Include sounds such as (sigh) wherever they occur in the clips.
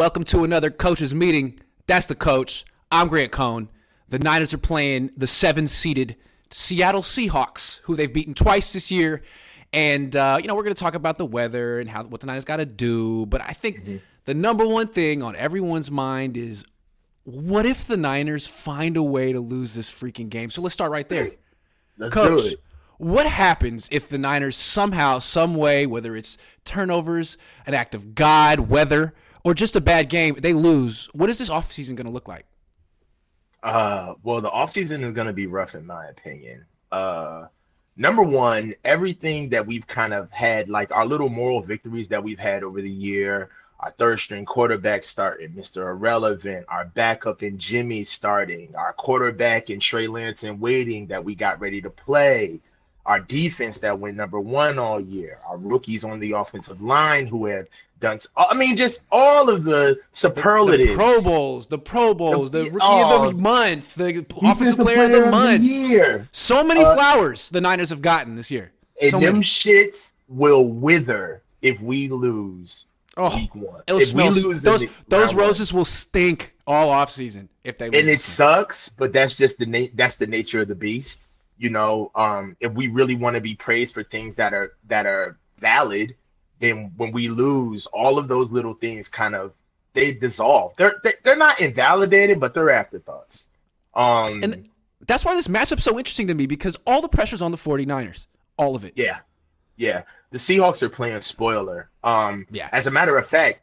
Welcome to another coaches meeting. That's the coach. I'm Grant Cohn. The Niners are playing the seven-seeded Seattle Seahawks, who they've beaten twice this year. And uh, you know we're going to talk about the weather and how what the Niners got to do. But I think mm-hmm. the number one thing on everyone's mind is what if the Niners find a way to lose this freaking game? So let's start right there. Let's Coach, what happens if the Niners somehow, some way, whether it's turnovers, an act of God, weather, or just a bad game, they lose? What is this offseason going to look like? Uh, well, the offseason is going to be rough, in my opinion. Uh, number one, everything that we've kind of had, like our little moral victories that we've had over the year, our third string quarterback starting, Mr. Irrelevant, our backup in Jimmy starting, our quarterback in Trey Lance and waiting that we got ready to play, our defense that went number one all year, our rookies on the offensive line who have done. I mean, just all of the superlatives, the, the Pro Bowls, the Pro Bowls, the, the Rookie of the Month, the Offensive Player, player of the Month, year. So many uh, flowers the Niners have gotten this year. And so them many. shits will wither if we lose oh, week one. It'll smell, those those roses one. will stink all off season if they. And it sucks, but that's just the na- that's the nature of the beast you know um if we really want to be praised for things that are that are valid then when we lose all of those little things kind of they dissolve. They're they're not invalidated but they're afterthoughts. Um and that's why this matchup's so interesting to me because all the pressure's on the 49ers. All of it. Yeah. Yeah. The seahawks are playing spoiler. Um yeah. as a matter of fact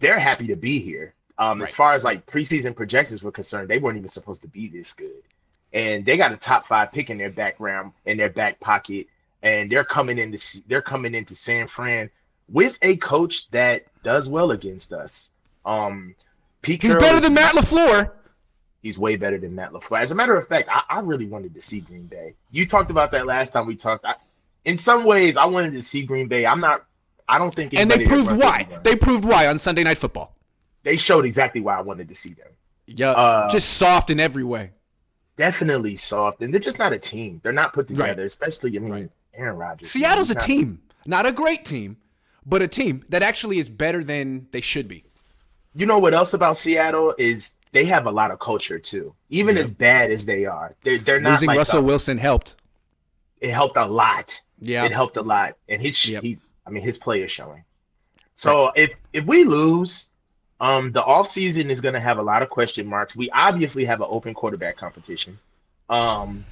they're happy to be here. Um right. as far as like preseason projections were concerned they weren't even supposed to be this good and they got a top five pick in their background in their back pocket, and they're coming into they're coming into San Fran with a coach that does well against us. Um, Pete he's Carroll better than Matt LaFleur. He's way better than Matt LaFleur. As a matter of fact, I, I really wanted to see Green Bay. You talked about that last time we talked. I, in some ways, I wanted to see Green Bay. I'm not. I don't think. And they proved why. They proved why on Sunday Night Football. They showed exactly why I wanted to see them. Yeah, uh, just soft in every way definitely soft, and they're just not a team. They're not put together, right. especially I mean right. Aaron Rodgers. Seattle's a team, not a great team, but a team that actually is better than they should be. You know what else about Seattle is they have a lot of culture too. Even as bad as they are, they're they're not losing like Russell the, Wilson helped. It helped a lot. Yeah, it helped a lot, and his yep. he, I mean his play is showing. So right. if if we lose, um, the offseason is going to have a lot of question marks. We obviously have an open quarterback competition. Um,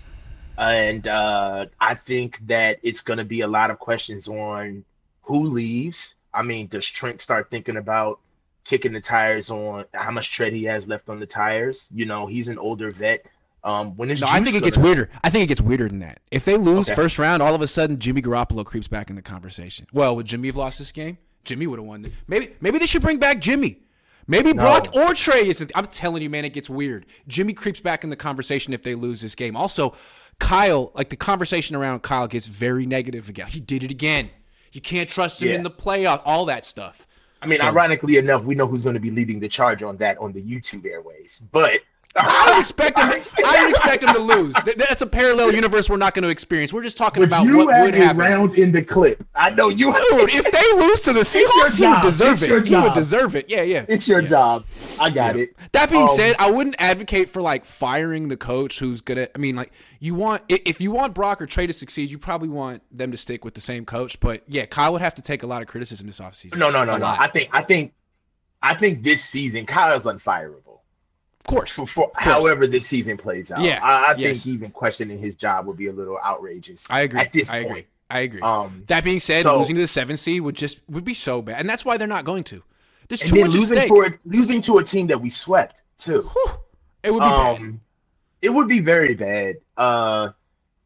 and uh, I think that it's going to be a lot of questions on who leaves. I mean, does Trent start thinking about kicking the tires on how much tread he has left on the tires? You know, he's an older vet. Um, when is no, I think it gets weirder. I think it gets weirder than that. If they lose okay. first round, all of a sudden Jimmy Garoppolo creeps back in the conversation. Well, would Jimmy have lost this game? Jimmy would have won. Maybe maybe they should bring back Jimmy. Maybe no. Brock or Trey isn't. I'm telling you, man, it gets weird. Jimmy creeps back in the conversation if they lose this game. Also, Kyle, like the conversation around Kyle gets very negative again. He did it again. You can't trust him yeah. in the playoff. All that stuff. I mean, so, ironically enough, we know who's going to be leading the charge on that on the YouTube airways. But I don't expect him. To, (laughs) I don't expect him to lose. That's a parallel universe we're not going to experience. We're just talking but about you what would happen. round in the clip. I know you. Dude, if they lose to the Seahawks, he would deserve it. He would deserve it. Yeah, yeah. It's your yeah. job. I got yeah. it. That being um, said, I wouldn't advocate for like firing the coach who's gonna. I mean, like you want if you want Brock or Trey to succeed, you probably want them to stick with the same coach. But yeah, Kyle would have to take a lot of criticism this offseason. No, no, no, no. I think, I think, I think this season Kyle's unfireable. Of course. For, for course. however this season plays out. Yeah. I, I yes. think even questioning his job would be a little outrageous. I agree. At this I point. agree. I agree. Um, that being said, so, losing to the seventh seed would just would be so bad, and that's why they're not going to. There's too much losing at stake. For, losing to a team that we swept too. Whew. It would be um, bad. It would be very bad. Uh,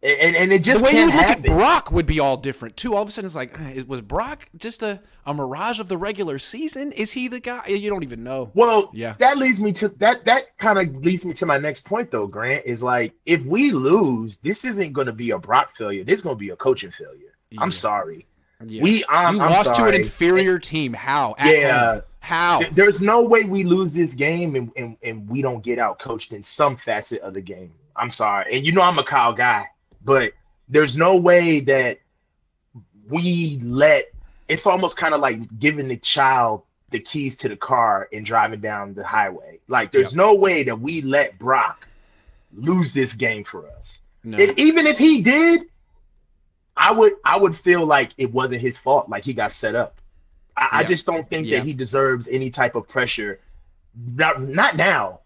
and and it just the way you would happen. look at Brock would be all different too. All of a sudden, it's like, was Brock just a, a mirage of the regular season? Is he the guy? You don't even know. Well, yeah, that leads me to that. That kind of leads me to my next point, though. Grant is like, if we lose, this isn't going to be a Brock failure. This is going to be a coaching failure. Yeah. I'm sorry. Yeah. We um, you I'm lost sorry. to an inferior team. How? At yeah. Home. How? There's no way we lose this game and, and, and we don't get out coached in some facet of the game. I'm sorry. And you know I'm a Kyle guy, but there's no way that we let it's almost kind of like giving the child the keys to the car and driving down the highway. Like, there's yep. no way that we let Brock lose this game for us. No. If, even if he did, I would I would feel like it wasn't his fault, like he got set up. I, yeah. I just don't think yeah. that he deserves any type of pressure. Not not now,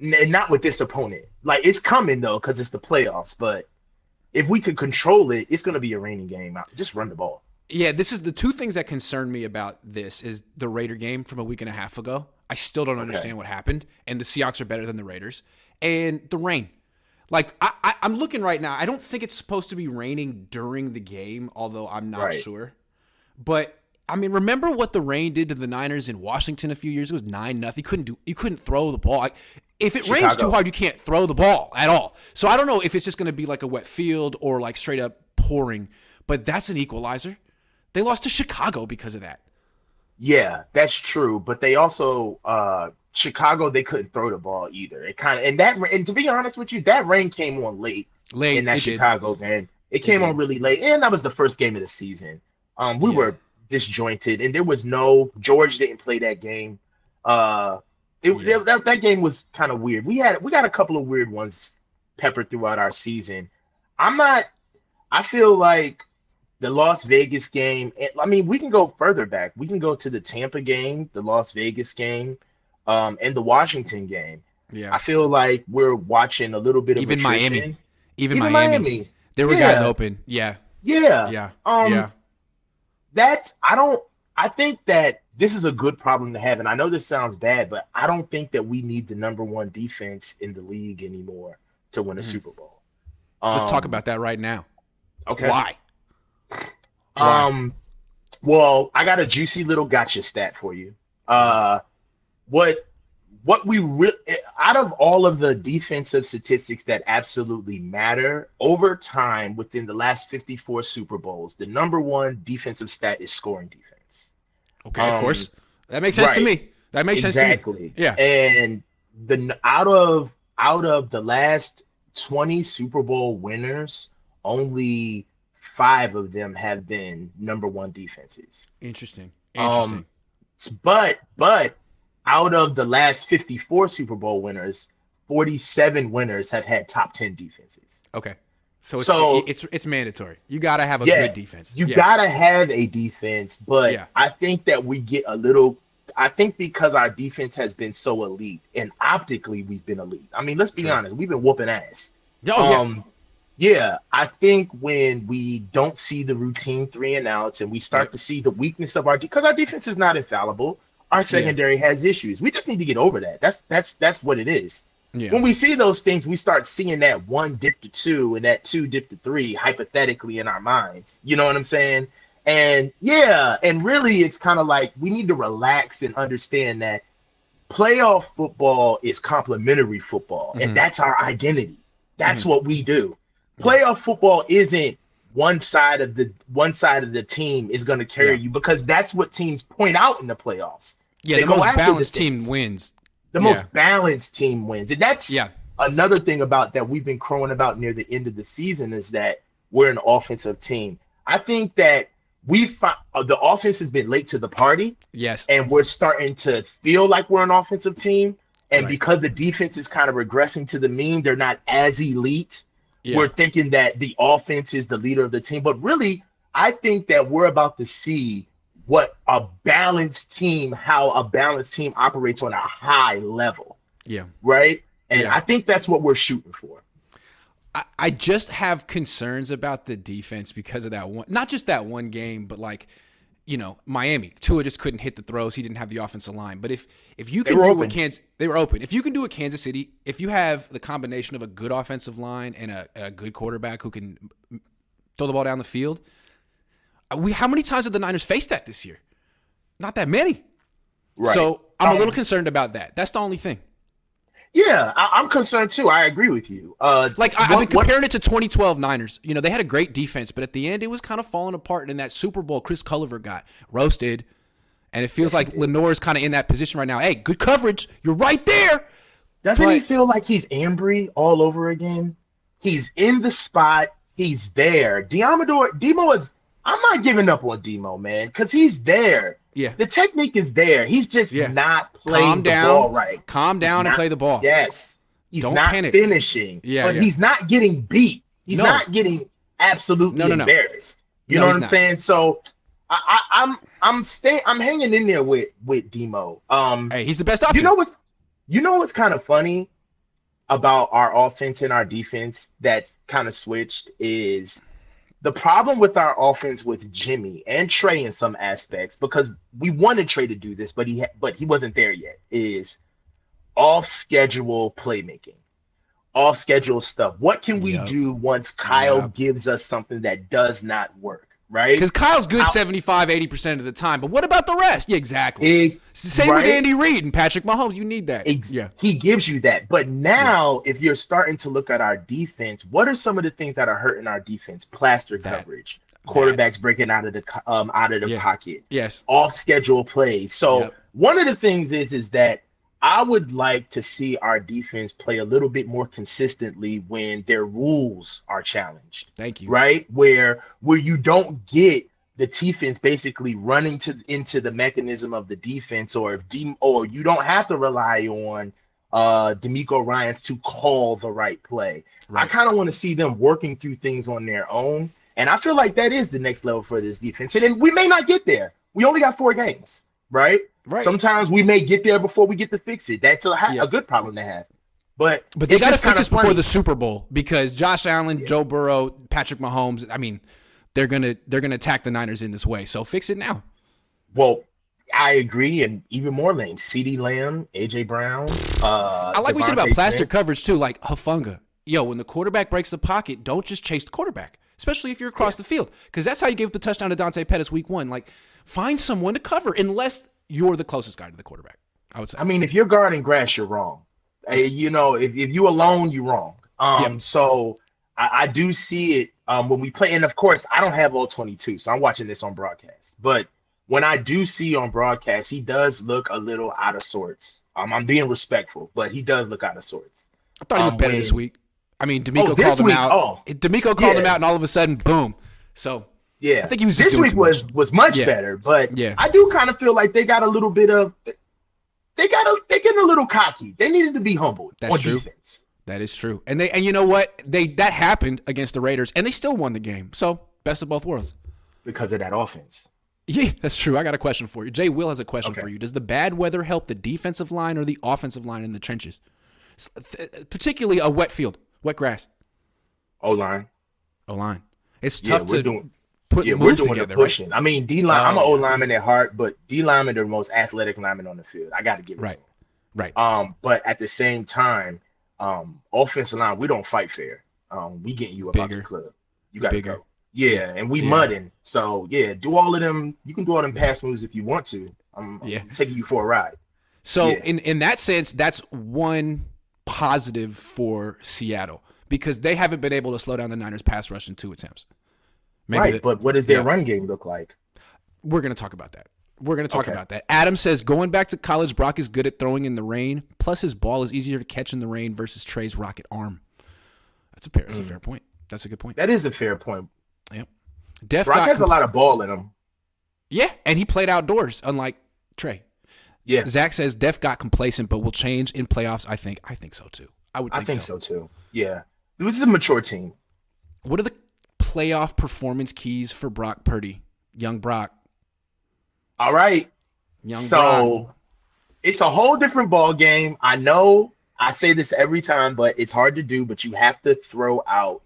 and not with this opponent. Like it's coming though, because it's the playoffs. But if we could control it, it's going to be a raining game. Just run the ball. Yeah, this is the two things that concern me about this is the Raider game from a week and a half ago. I still don't understand okay. what happened, and the Seahawks are better than the Raiders, and the rain. Like I, I, am looking right now. I don't think it's supposed to be raining during the game, although I'm not right. sure. But I mean, remember what the rain did to the Niners in Washington a few years? ago? It was nine nothing. You couldn't do. You couldn't throw the ball. If it Chicago. rains too hard, you can't throw the ball at all. So I don't know if it's just going to be like a wet field or like straight up pouring. But that's an equalizer. They lost to Chicago because of that. Yeah, that's true. But they also uh Chicago they couldn't throw the ball either. It kind of and that and to be honest with you, that rain came on late. Late in that Chicago did. game. It came on really late, and that was the first game of the season. Um, we yeah. were disjointed, and there was no George didn't play that game. Uh, it, yeah. that that game was kind of weird. We had we got a couple of weird ones peppered throughout our season. I'm not. I feel like the Las Vegas game. I mean, we can go further back. We can go to the Tampa game, the Las Vegas game um, and the Washington game. Yeah, I feel like we're watching a little bit of even attrition. Miami, even, even Miami. Miami. There were yeah. guys open. Yeah, yeah, yeah, um, yeah. That's I don't. I think that this is a good problem to have, and I know this sounds bad, but I don't think that we need the number one defense in the league anymore to win a mm. Super Bowl. Um, Let's talk um, about that right now. Okay. Why? Um. Well, I got a juicy little gotcha stat for you. Uh, what what we really out of all of the defensive statistics that absolutely matter over time within the last 54 Super Bowls, the number one defensive stat is scoring defense. Okay, um, of course. That makes sense right. to me. That makes exactly. sense to me. Yeah. And the out of out of the last 20 Super Bowl winners, only five of them have been number one defenses. Interesting. Interesting. Um, but but out of the last 54 Super Bowl winners, 47 winners have had top 10 defenses. Okay. So it's so, it's, it's mandatory. You got to have a yeah, good defense. You yeah. got to have a defense, but yeah. I think that we get a little I think because our defense has been so elite and optically we've been elite. I mean, let's be honest, we've been whooping ass. Oh, um, yeah. yeah, I think when we don't see the routine three and outs and we start to see the weakness of our because our defense is not infallible our secondary has issues. We just need to get over that. That's that's that's what it is. Yeah. When we see those things, we start seeing that one dip to two and that two dip to three hypothetically in our minds. You know what I'm saying? And yeah, and really it's kind of like we need to relax and understand that playoff football is complementary football, mm-hmm. and that's our identity. That's mm-hmm. what we do. Playoff football isn't one side of the one side of the team is going to carry yeah. you because that's what teams point out in the playoffs. Yeah, they the most balanced team wins. The yeah. most balanced team wins. And that's yeah. another thing about that we've been crowing about near the end of the season is that we're an offensive team. I think that we find uh, the offense has been late to the party. Yes. And we're starting to feel like we're an offensive team. And right. because the defense is kind of regressing to the mean, they're not as elite. Yeah. We're thinking that the offense is the leader of the team. But really, I think that we're about to see what a balanced team, how a balanced team operates on a high level. Yeah. Right. And yeah. I think that's what we're shooting for. I, I just have concerns about the defense because of that one, not just that one game, but like, you know, Miami. Tua just couldn't hit the throws. He didn't have the offensive line. But if if you can do open. what Kansas, they were open. If you can do a Kansas City, if you have the combination of a good offensive line and a, a good quarterback who can throw the ball down the field, we how many times have the Niners faced that this year? Not that many. Right. So I'm um, a little concerned about that. That's the only thing. Yeah, I, am concerned too. I agree with you. Uh, like I, have been comparing what, it to 2012 Niners. You know, they had a great defense, but at the end, it was kind of falling apart. And in that Super Bowl, Chris Culliver got roasted, and it feels yes, like is kind of in that position right now. Hey, good coverage. You're right there. Doesn't but, he feel like he's Ambry all over again? He's in the spot. He's there. Deommodore, Demo is I'm not giving up on Demo, man, because he's there. Yeah. The technique is there. He's just yeah. not playing Calm down, the ball right. Calm down and play the ball. Yes. He's Don't not panic. finishing. Yeah. But yeah. he's not getting beat. He's no. not getting absolutely no, no, embarrassed. You know what I'm not. saying? So I, I, I'm I'm staying I'm hanging in there with with Demo. Um Hey, he's the best option. You know what's you know what's kind of funny about our offense and our defense that's kind of switched is the problem with our offense with Jimmy and Trey in some aspects, because we wanted Trey to do this, but he ha- but he wasn't there yet, is off schedule playmaking, off schedule stuff. What can we yep. do once Kyle yep. gives us something that does not work? Right? Because Kyle's good 75, 80% of the time. But what about the rest? Yeah, exactly. It, Same right? with Andy Reid and Patrick Mahomes. You need that. Ex- yeah. He gives you that. But now, yeah. if you're starting to look at our defense, what are some of the things that are hurting our defense? Plaster that, coverage, quarterbacks that. breaking out of the um out of the yeah. pocket. Yes. Off schedule plays. So yep. one of the things is is that I would like to see our defense play a little bit more consistently when their rules are challenged. Thank you. Right? Where where you don't get the defense basically running to into the mechanism of the defense or if de- or you don't have to rely on uh DeMeco Ryans to call the right play. Right. I kind of want to see them working through things on their own. And I feel like that is the next level for this defense. And we may not get there. We only got four games, right? Right. Sometimes we may get there before we get to fix it. That's a, ha- a good problem to have. But but they got to fix this before the Super Bowl because Josh Allen, yeah. Joe Burrow, Patrick Mahomes. I mean, they're gonna they're gonna attack the Niners in this way. So fix it now. Well, I agree, and even more lanes. CeeDee Lamb, AJ Brown. Uh, I like what you said about plaster Smith. coverage too, like Hufanga. Yo, when the quarterback breaks the pocket, don't just chase the quarterback, especially if you're across yeah. the field, because that's how you gave up the touchdown to Dante Pettis week one. Like, find someone to cover, unless you're the closest guy to the quarterback. I would say. I mean, if you're guarding grass, you're wrong. you know, if, if you alone, you're wrong. Um, yep. so I, I, do see it um when we play, and of course, I don't have all 22, so I'm watching this on broadcast. But when I do see on broadcast, he does look a little out of sorts. Um, I'm being respectful, but he does look out of sorts. I thought he looked um, better when, this week. I mean, DeMeco oh, called him week, out. Oh, DeMeco called yeah. him out, and all of a sudden, boom. So yeah, I think he was. This week was was much yeah. better, but yeah, I do kind of feel like they got a little bit of. They got a they getting a little cocky. They needed to be humbled That's on true. defense. That is true, and they and you know what they that happened against the Raiders, and they still won the game. So best of both worlds because of that offense. Yeah, that's true. I got a question for you. Jay Will has a question okay. for you. Does the bad weather help the defensive line or the offensive line in the trenches? Particularly a wet field, wet grass. O line. O line. It's tough yeah, to doing, putting yeah, we're doing together, the pushing. Right? I mean, D line. I'm an old lineman at heart, but D lineman are the most athletic lineman on the field. I got to give it right. to them. Right. Um, but at the same time, um, offensive line, we don't fight fair. Um, we getting you about the club. You got to go. Yeah, and we yeah. mudding. So yeah, do all of them. You can do all them pass moves if you want to. I'm, yeah. I'm taking you for a ride. So yeah. in in that sense, that's one positive for Seattle because they haven't been able to slow down the Niners pass rush in two attempts. Maybe right, the, but what does their yeah. run game look like? We're going to talk about that. We're going to talk okay. about that. Adam says going back to college, Brock is good at throwing in the rain. Plus, his ball is easier to catch in the rain versus Trey's rocket arm. That's a fair. That's mm. a fair point. That's a good point. That is a fair point. Yep. Def Brock has compl- a lot of ball in him. Yeah, and he played outdoors, unlike Trey. Yeah. Zach says Def got complacent, but will change in playoffs. I think. I think so too. I would. Think I think so. so too. Yeah. This is a mature team. What are the playoff performance keys for Brock Purdy, young Brock. All right. Young so Brock. it's a whole different ball game. I know I say this every time, but it's hard to do. But you have to throw out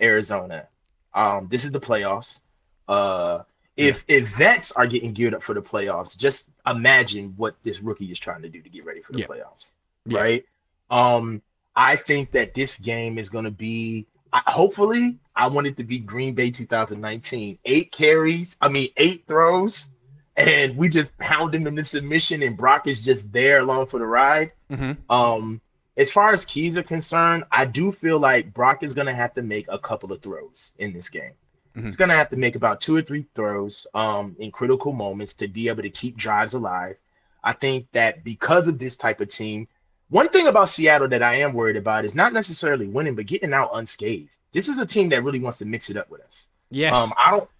Arizona. Um, this is the playoffs. Uh, if yeah. if vets are getting geared up for the playoffs, just imagine what this rookie is trying to do to get ready for the yeah. playoffs. Yeah. Right. Um, I think that this game is going to be I, hopefully, I want it to be Green Bay 2019. Eight carries, I mean, eight throws, and we just pound him into submission, and Brock is just there along for the ride. Mm-hmm. Um, as far as keys are concerned, I do feel like Brock is going to have to make a couple of throws in this game. Mm-hmm. He's going to have to make about two or three throws um, in critical moments to be able to keep drives alive. I think that because of this type of team, one thing about Seattle that I am worried about is not necessarily winning, but getting out unscathed. This is a team that really wants to mix it up with us. Yes. Um, I don't.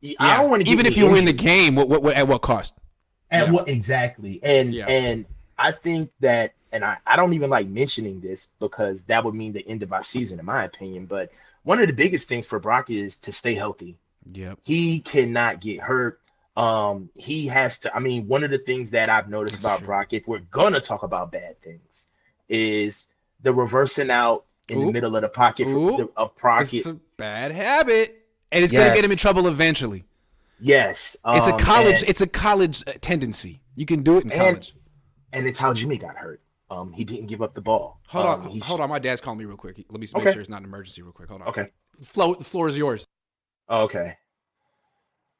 Yeah. I don't want to even if you injured. win the game. What, what, what at what cost? At yeah. what exactly? And yeah. and I think that, and I, I don't even like mentioning this because that would mean the end of our season, in my opinion. But one of the biggest things for Brock is to stay healthy. Yep. He cannot get hurt. Um, he has to. I mean, one of the things that I've noticed about. Brock, if we're gonna talk about bad things, is the reversing out in the middle of the pocket for, of pocket. It's a bad habit, and it's yes. gonna get him in trouble eventually. Yes, um, it's a um, college. And, it's a college tendency. You can do it in college, and, and it's how Jimmy got hurt. Um, he didn't give up the ball. Hold um, on, hold on. My dad's calling me real quick. Let me make okay. sure it's not an emergency, real quick. Hold on. Okay. Flo, the floor is yours. Oh, okay.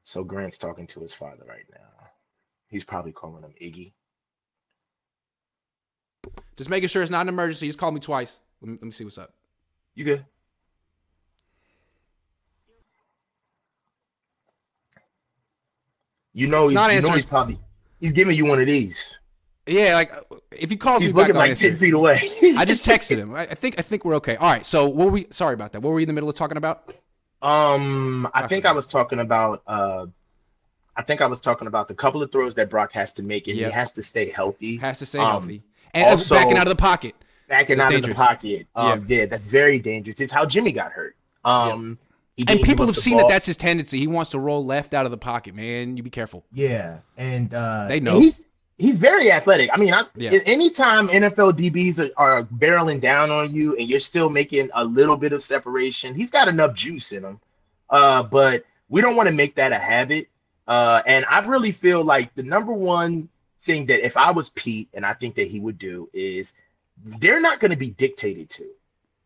So Grant's talking to his father right now. He's probably calling him Iggy. Just making sure it's not an emergency. He's called me twice. Let me, let me see what's up. You good? You know, he's, you know he's probably he's giving you one of these. Yeah, like if he calls he's me looking back, like ten feet away. (laughs) I just texted him. I, think I think we're okay. All right. So what were we? Sorry about that. What were we in the middle of talking about? Um, I, I think I was talking about. uh I think I was talking about the couple of throws that Brock has to make, and yep. he has to stay healthy. Has to stay um, healthy, and also, backing out of the pocket. Backing out dangerous. of the pocket. Um, yeah. yeah, that's very dangerous. It's how Jimmy got hurt. Um, and people have seen ball. that that's his tendency. He wants to roll left out of the pocket, man. You be careful. Yeah, and uh, they know he's he's very athletic. I mean, I, yeah. anytime NFL DBs are, are, barreling down on you and you're still making a little bit of separation, he's got enough juice in him. Uh, but we don't want to make that a habit. Uh, and I really feel like the number one thing that if I was Pete, and I think that he would do, is they're not going to be dictated to.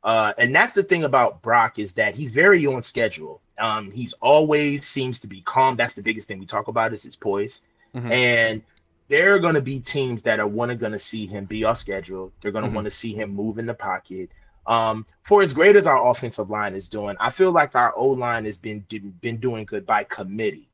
Uh, and that's the thing about Brock is that he's very on schedule. Um, he's always seems to be calm. That's the biggest thing we talk about is his poise. Mm-hmm. And there are going to be teams that are one going to see him be off schedule. They're going to mm-hmm. want to see him move in the pocket. Um, for as great as our offensive line is doing, I feel like our O line has been been doing good by committee.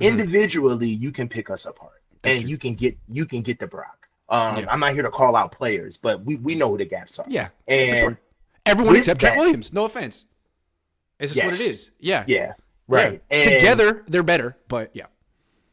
Mm-hmm. Individually, you can pick us apart, That's and true. you can get you can get the Brock. Um, yeah. I'm not here to call out players, but we, we know who the gaps are. Yeah, and sure. everyone except Trent Williams. No offense, it's just yes. what it is. Yeah, yeah, right. Yeah. Together, they're better, but yeah,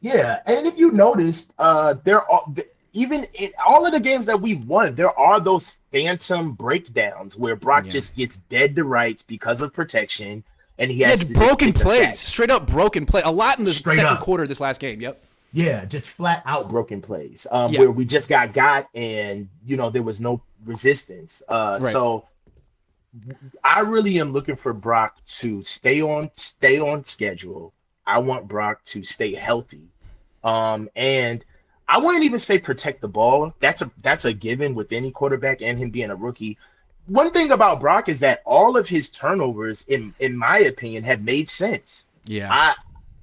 yeah. And if you noticed, uh, there are even in all of the games that we've won, there are those phantom breakdowns where Brock yeah. just gets dead to rights because of protection, and he has broken plays, straight up broken play. A lot in the straight second up. quarter of this last game. Yep. Yeah, just flat out broken plays um, yeah. where we just got got and you know there was no resistance. Uh, right. So I really am looking for Brock to stay on stay on schedule. I want Brock to stay healthy, um, and I wouldn't even say protect the ball. That's a that's a given with any quarterback and him being a rookie. One thing about Brock is that all of his turnovers, in in my opinion, have made sense. Yeah, I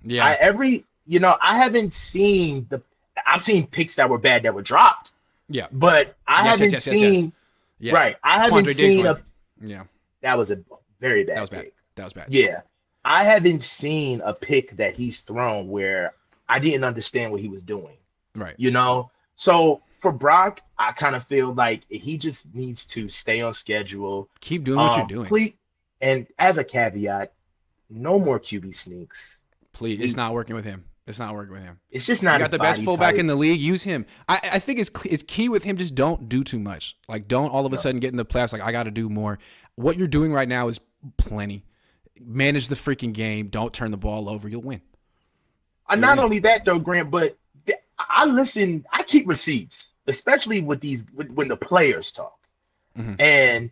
yeah I, every you know, I haven't seen the. I've seen picks that were bad that were dropped. Yeah, but I yes, haven't yes, yes, seen. Yes, Right, I haven't Quandre seen a. Yeah, that was a very bad. That was pick. bad. That was bad. Yeah, I haven't seen a pick that he's thrown where I didn't understand what he was doing. Right. You know, so for Brock, I kind of feel like he just needs to stay on schedule. Keep doing what um, you're doing. Please, and as a caveat, no more QB sneaks. Please, it's not working with him. It's not working with him. It's just not. You got the best fullback type. in the league. Use him. I, I think it's it's key with him. Just don't do too much. Like don't all of a no. sudden get in the playoffs. Like I got to do more. What you're doing right now is plenty. Manage the freaking game. Don't turn the ball over. You'll win. Uh, not win. only that though, Grant, but I listen. I keep receipts, especially with these when the players talk, mm-hmm. and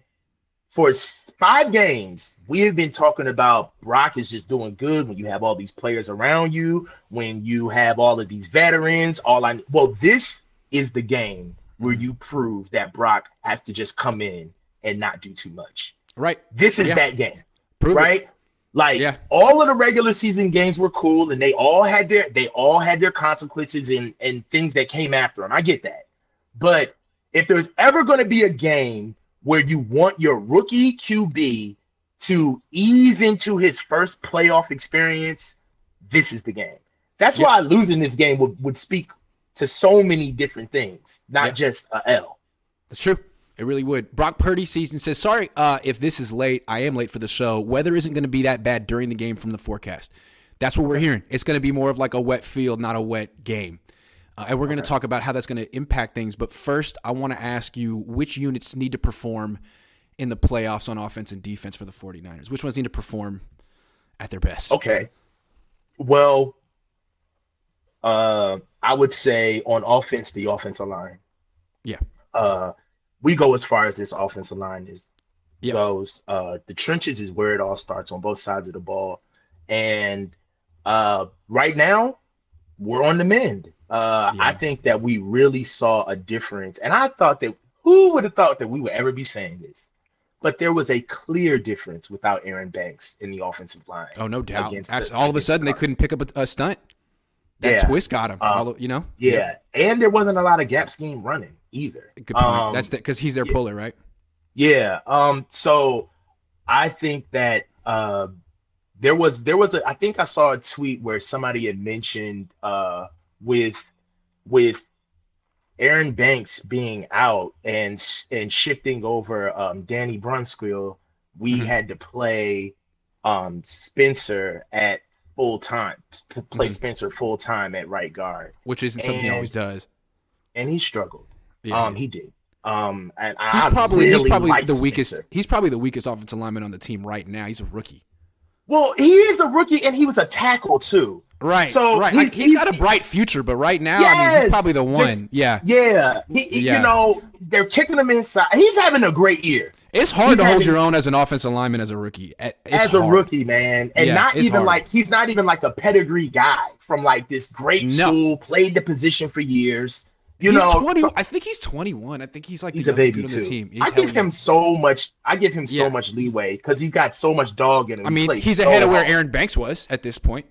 for five games, we have been talking about Brock is just doing good when you have all these players around you, when you have all of these veterans. All I well, this is the game where you prove that Brock has to just come in and not do too much. Right. This is yeah. that game. Prove right. It. Like yeah. all of the regular season games were cool, and they all had their they all had their consequences and and things that came after them. I get that, but if there's ever going to be a game where you want your rookie QB to ease into his first playoff experience, this is the game. That's yep. why losing this game would, would speak to so many different things, not yep. just a L. That's true. It really would. Brock Purdy season says, "Sorry uh, if this is late. I am late for the show. Weather isn't going to be that bad during the game from the forecast. That's what we're hearing. It's going to be more of like a wet field, not a wet game. Uh, and we're going to talk about how that's going to impact things. But first, I want to ask you which units need to perform in the playoffs on offense and defense for the 49ers? Which ones need to perform at their best? Okay. Well, uh, I would say on offense, the offensive line. Yeah. Uh, we go as far as this offensive line is yep. goes. Uh, the trenches is where it all starts on both sides of the ball, and uh, right now we're on the mend. Uh, yeah. I think that we really saw a difference, and I thought that who would have thought that we would ever be saying this? But there was a clear difference without Aaron Banks in the offensive line. Oh, no doubt. The, all of a sudden, they couldn't pick up a, a stunt. That yeah. twist got him. Um, you know. Yeah. yeah. and there wasn't a lot of gap scheme running either. Good point. Um, That's because he's their yeah. puller, right? Yeah. Um. So I think that uh, there was there was a I think I saw a tweet where somebody had mentioned uh with with Aaron Banks being out and and shifting over um, Danny Brunskill, we mm-hmm. had to play um, Spencer at full time, play mm-hmm. Spencer full time at right guard, which isn't something he always does. And he struggled. Yeah. Um, he did. Um, and he's I probably really he's probably the weakest. He's probably the weakest offensive lineman on the team right now. He's a rookie. Well, he is a rookie, and he was a tackle too. Right. So right. He's, he's got a bright future, but right now, yes, I mean, he's probably the one. Just, yeah. Yeah. He, yeah. You know, they're kicking him inside. He's having a great year. It's hard he's to having, hold your own as an offensive lineman as a rookie. It's as hard. a rookie, man, and yeah, not even hard. like he's not even like a pedigree guy from like this great no. school, played the position for years. You he's know, 20, so, I think he's 21. I think he's like he's a baby too. team. He's I give him so much. I give him so yeah. much leeway because he's got so much dog in him. I mean, he he's so ahead of where Aaron Banks was at this point.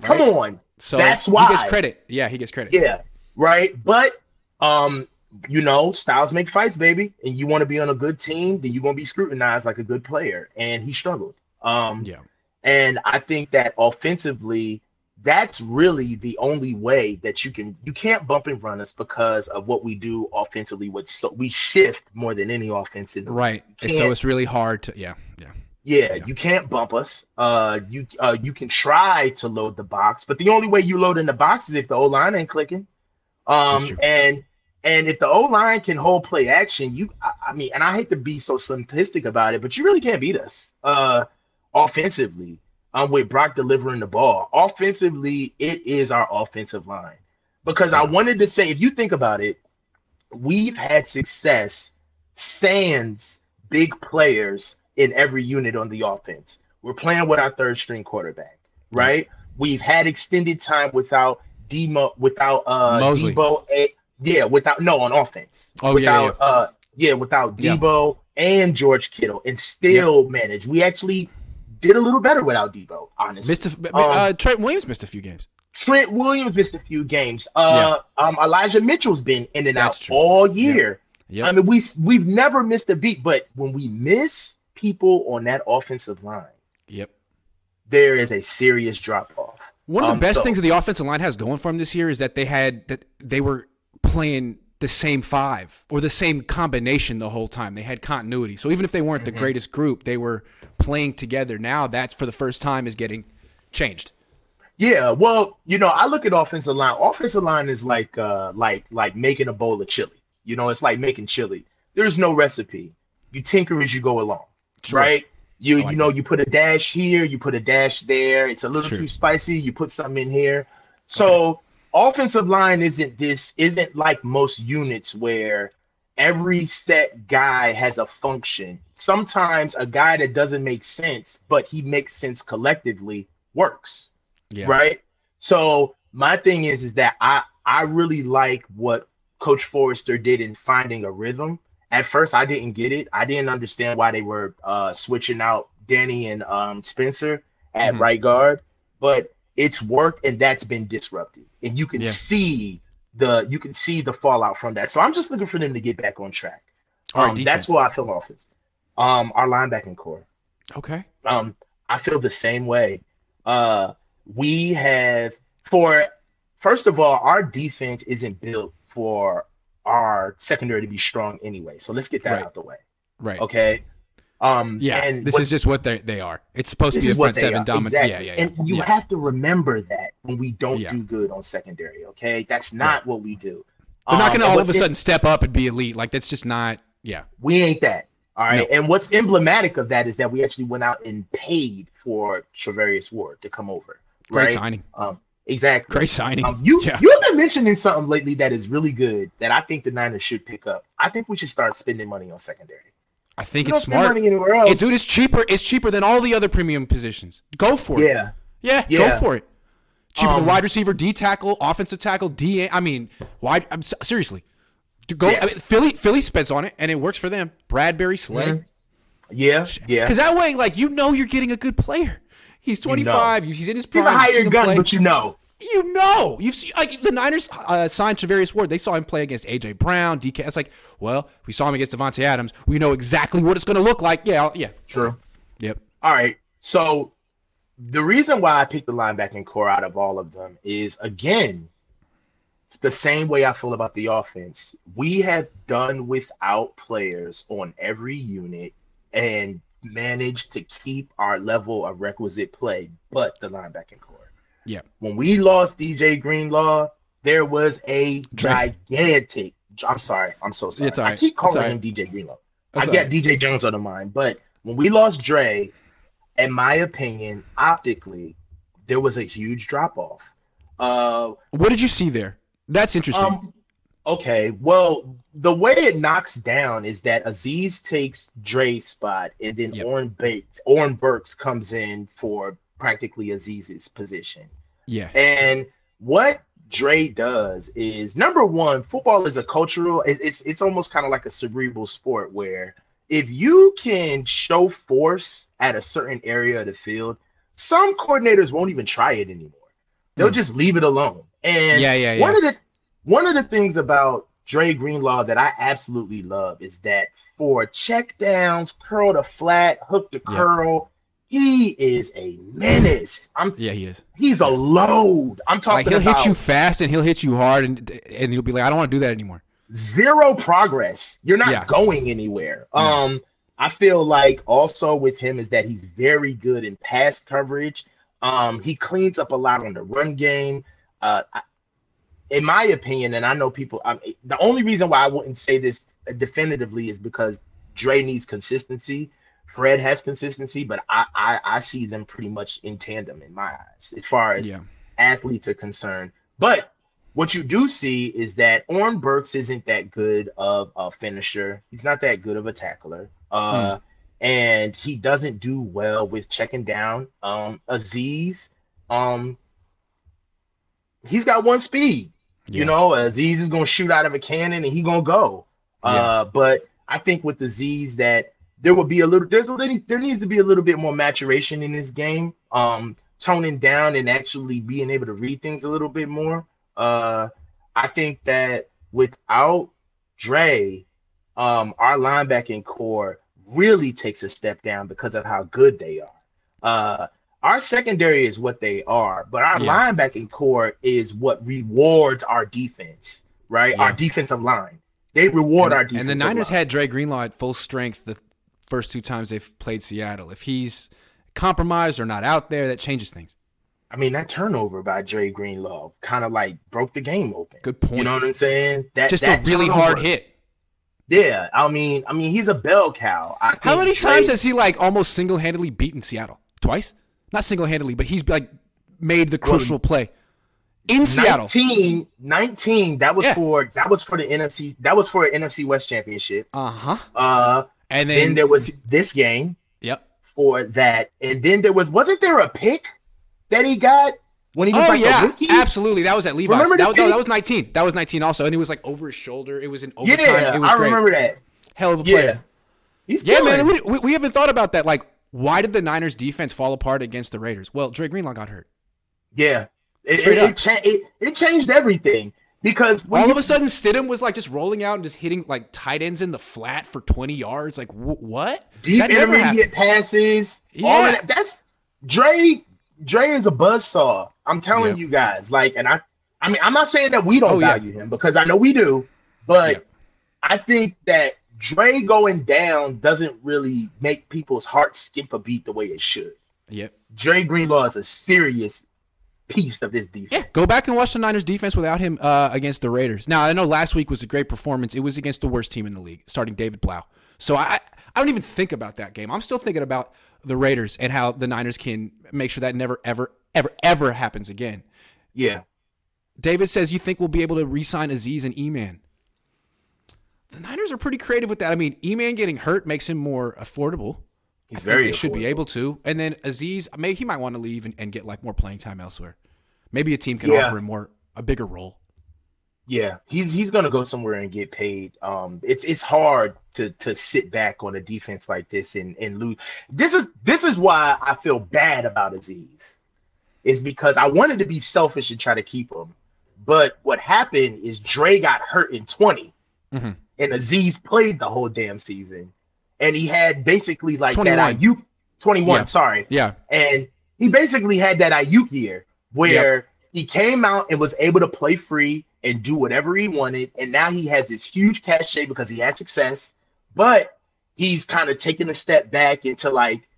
Right? Come on, so that's why he gets credit. Yeah, he gets credit. Yeah, right. But um, you know, styles make fights, baby. And you want to be on a good team, then you're gonna be scrutinized like a good player. And he struggled. Um, yeah. And I think that offensively, that's really the only way that you can you can't bump and run us because of what we do offensively with so we shift more than any offensive right so it's really hard to yeah yeah yeah, yeah, you can't bump us. Uh, you uh, you can try to load the box, but the only way you load in the box is if the O line ain't clicking. Um, and and if the O line can hold play action, you I, I, mean, and I hate to be so simplistic about it, but you really can't beat us. Uh, offensively, um, with Brock delivering the ball. Offensively, it is our offensive line. Because I wanted to say, if you think about it, we've had success sans big players in every unit on the offense. We're playing with our third string quarterback, right? We've had extended time without Demo, without uh Moseley. Deebo, a, yeah, without no on offense. Oh without, yeah, yeah. uh yeah, without Deebo yeah. and George Kittle, and still managed. We actually did a little better without Deebo, honestly. Missed a, um, uh, Trent Williams missed a few games. Trent Williams missed a few games. Uh, yeah. um, Elijah Mitchell's been in and That's out true. all year. Yeah. Yep. I mean, we we've never missed a beat, but when we miss people on that offensive line, yep, there is a serious drop off. One of the um, best so, things that the offensive line has going for them this year is that they had that they were playing the same five or the same combination the whole time. They had continuity. So even if they weren't mm-hmm. the greatest group, they were playing together. Now that's for the first time is getting changed. Yeah, well, you know, I look at offensive line. Offensive line is like uh like like making a bowl of chili. You know, it's like making chili. There's no recipe. You tinker as you go along. True. Right? You like you know, that. you put a dash here, you put a dash there. It's a little too spicy, you put something in here. So okay offensive line isn't this isn't like most units where every set guy has a function. Sometimes a guy that doesn't make sense, but he makes sense collectively works. Yeah. Right? So my thing is is that I I really like what Coach Foerster did in finding a rhythm. At first I didn't get it. I didn't understand why they were uh switching out Danny and um Spencer at mm-hmm. right guard, but it's worked and that's been disrupted. And you can yeah. see the you can see the fallout from that. So i'm just looking for them to get back on track. Um, that's what i feel offense. Um our linebacking core. Okay. Um i feel the same way. Uh we have for first of all our defense isn't built for our secondary to be strong anyway. So let's get that right. out the way. Right. Okay Um, yeah, and this is just what they they are. It's supposed to be a front seven dominant. Exactly. Yeah, yeah, yeah, And you yeah. have to remember that when we don't yeah. do good on secondary. Okay, that's not what we do. They're um, not going to all of a sudden step up and be elite. Like that's just not. Yeah, we ain't that. All right. No. And what's emblematic of that is that we actually went out and paid for Charvarius Ward to come over. Great right? signing. Um, exactly. Great signing. Um, you yeah. you have been mentioning something lately that is really good that I think the Niners should pick up. I think we should start spending money on secondary. I think it's smart. Anywhere else. It, dude, it's cheaper. It's cheaper than all the other premium positions. Go for it. Yeah. Yeah, yeah. go for it. Cheaper um, than wide receiver, D tackle, offensive tackle, D. I mean, wide. I'm seriously. To go, yes. I mean, Philly, Philly spends on it, and it works for them. Bradberry, Slay. Mm-hmm. Yeah, yeah. Because that way, like you know, you're getting a good player. He's 25. You know. He's in his prime. He's a higher gun, play. but you know. You know, you've seen like the Niners uh, signed Charvarius Ward. They saw him play against AJ Brown, DK. It's like, well, we saw him against Davante Adams. We know exactly what it's going to look like. Yeah, yeah. True. Yep. All right. So the reason why I picked the linebacking core out of all of them is again, it's the same way I feel about the offense. We have done without players on every unit and managed to keep our level of requisite play, but the linebacking core. Yeah. When we lost DJ Greenlaw, there was a (laughs) gigantic. I'm sorry. I'm so sorry. I keep calling him DJ Greenlaw. I get DJ Jones on the mind, but when we lost Dre, in my opinion, optically, there was a huge drop off. Uh, what did you see there? That's interesting. Um, okay, well, the way it knocks down is that Azeez takes Dre's spot, and then yep. Oren Bates, Oren Burks comes in for practically Azeez's position. Yeah. And what Dre does is number one, football is a cultural, it's it's almost kind of like a cerebral sport where if you can show force at a certain area of the field, some coordinators won't even try it anymore. They'll mm. just leave it alone. And yeah, yeah, yeah. one of the one of the things about Dre Greenlaw that I absolutely love is that for check downs, curl to flat, hook to curl, he is a menace. I'm yeah, he is. He's a load. I'm talking. About. Like he'll about hit you fast and he'll hit you hard and and you'll be like, I don't want to do that anymore. Zero progress. You're not yeah. going anywhere. No. Um, I feel like also with him is that he's very good in pass coverage. Um, he cleans up a lot on the run game. Uh, in my opinion, and I know people. I the only reason why I wouldn't say this definitively is because Dre needs consistency Fred has consistency, but I, I, I see them pretty much in tandem in my eyes as far as yeah. athletes are concerned. But what you do see is that Oren Burks isn't that good of a finisher. He's not that good of a tackler. Uh, mm. and he doesn't do well with checking down. Um, Azeez, um, he's got one speed. Yeah. You know, Azeez is gonna shoot out of a cannon and he gonna go. Yeah. Uh, but I think with Azeez that there will be a little there's a little there needs to be a little bit more maturation in this game um toning down and actually being able to read things a little bit more uh i think that without Dre um our linebacking core really takes a step down because of how good they are uh our secondary is what they are but our yeah. linebacking core is what rewards our defense right yeah. our defensive line they reward and, our defense. And the Niners line. had Dre Greenlaw at full strength the first two times they've played Seattle. If he's compromised or not out there, that changes things. I mean, that turnover by Dre Greenlaw kind of like broke the game open. Good point. You know what I'm saying? That just that a really turnover, hard hit. Yeah, I mean, I mean, he's a bell cow. How many Dre, times has he like almost single handedly beaten Seattle? Twice? Not single handedly, but he's like made the crucial well, play in Seattle. 19, 19 that was yeah. for that was for the NFC that was for an NFC West championship. Uh-huh. Uh and then, then there was this game. Yep. For that, and then there was wasn't there a pick that he got when he was oh, like yeah, a rookie? Absolutely, that was at Levi's. Remember that, was, that was nineteen. That was nineteen also, and it was like over his shoulder. It was in overtime. Yeah, it was I great. remember that. Hell of a player. Yeah, He's yeah, man. We, we haven't thought about that. Like, why did the Niners defense fall apart against the Raiders? Well, Dre Greenlaw got hurt. Yeah, it, it, it, cha- it, it changed everything because all you, of a sudden Stidham was like just rolling out and just hitting like tight ends in the flat for 20 yards. Like wh- what? Deep intermediate passes. Yeah, that, that's Dre. Dre is a buzz saw. I'm telling you guys. Like, and I, I mean, I'm not saying that we don't oh, value yeah. him because I know we do, but I think that Dre going down doesn't really make people's hearts skip a beat the way it should. Yep. Dre Greenlaw is a serious piece of this defense. Yeah, go back and watch the Niners defense without him uh, against the Raiders. Now I know last week was a great performance. It was against the worst team in the league, starting David Blough. So I I don't even think about that game. I'm still thinking about the Raiders and how the Niners can make sure that never ever ever ever happens again. Yeah. David says you think we'll be able to re-sign Azeez and E-Man. The Niners are pretty creative with that. I mean, E-Man getting hurt makes him more affordable. He's very. They should be able to. And then Azeez, maybe he might want to leave and, and get like more playing time elsewhere. Maybe a team can yeah. offer him more a bigger role. Yeah, he's he's gonna go somewhere and get paid. Um, it's it's hard to to sit back on a defense like this and and lose. This is this is why I feel bad about Azeez, is because I wanted to be selfish and try to keep him, but what happened is Dre got hurt in 20 mm-hmm. and Azeez played the whole damn season, and he had basically like 21. that Aiyuk 21. Yeah. Sorry, yeah, and he basically had that Aiyuk year where yep. he came out and was able to play free and do whatever he wanted. And now he has this huge cachet because he had success, but he's kind of taking a step back into like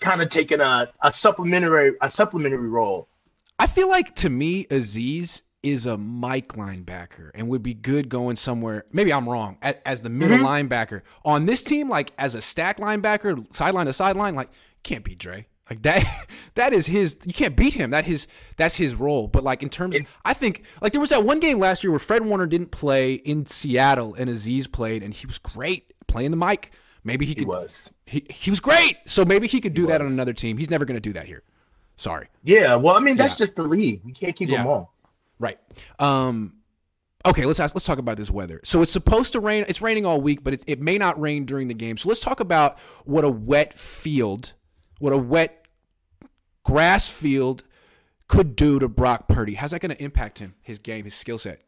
kind of taking a, a supplementary a supplementary role. I feel like to me, Azeez is a Mike linebacker and would be good going somewhere. Maybe I'm wrong. As, as the middle mm-hmm. linebacker on this team, like as a stack linebacker, sideline to sideline, like can't be Dre. Like that (laughs) that is his you can't beat him. That his that's his role. But like in terms of I think like there was that one game last year where Fred Warner didn't play in Seattle and Azeez played and he was great playing the Mike. Maybe he could he was. He, he was great. So maybe he could do he that on another team. He's never going to do that here. Sorry. Yeah, well I mean that's yeah. just the league. We can't keep yeah. them all. Right. Um Okay, let's ask, let's talk about this weather. So it's supposed to rain. It's raining all week, but it, it may not rain during the game. So let's talk about what a wet field, what a wet grass field could do to Brock Purdy? How's that going to impact him, his game, his skill set?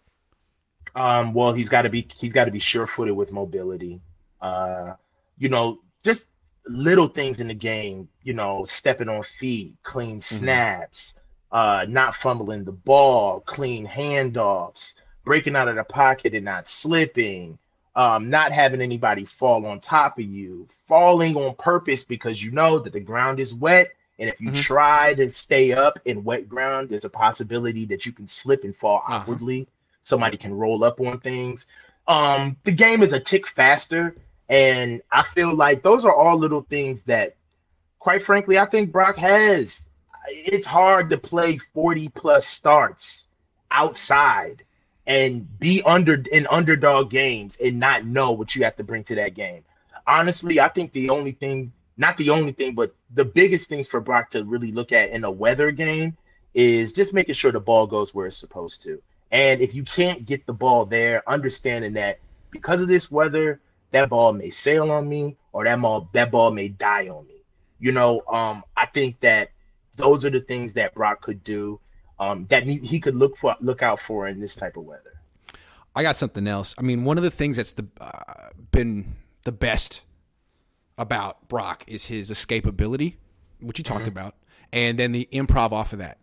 Um, well, he's got to be he's got to be sure-footed with mobility. Uh, you know, just little things in the game. You know, stepping on feet, clean mm-hmm. snaps. Uh, not fumbling the ball, clean handoffs, breaking out of the pocket and not slipping. Um, not having anybody fall on top of you, falling on purpose because you know that the ground is wet and if you mm-hmm. try to stay up in wet ground, there's a possibility that you can slip and fall uh-huh. awkwardly. Somebody can roll up on things. Um, the game is a tick faster, and I feel like those are all little things that, quite frankly, I think Brock has. It's hard to play 40 plus starts outside and be under in underdog games and not know what you have to bring to that game. Honestly, I think the only thing not the only thing, but the biggest things for Brock to really look at in a weather game is just making sure the ball goes where it's supposed to. And if you can't get the ball there, understanding that because of this weather, that ball may sail on me or that ball that ball may die on me. You know, um, I think that those are the things that Brock could do um, that he could look for look out for in this type of weather. I got something else. I mean, one of the things that's the uh, been the best about Brock is his escapability, which you talked mm-hmm. about, and then the improv off of that.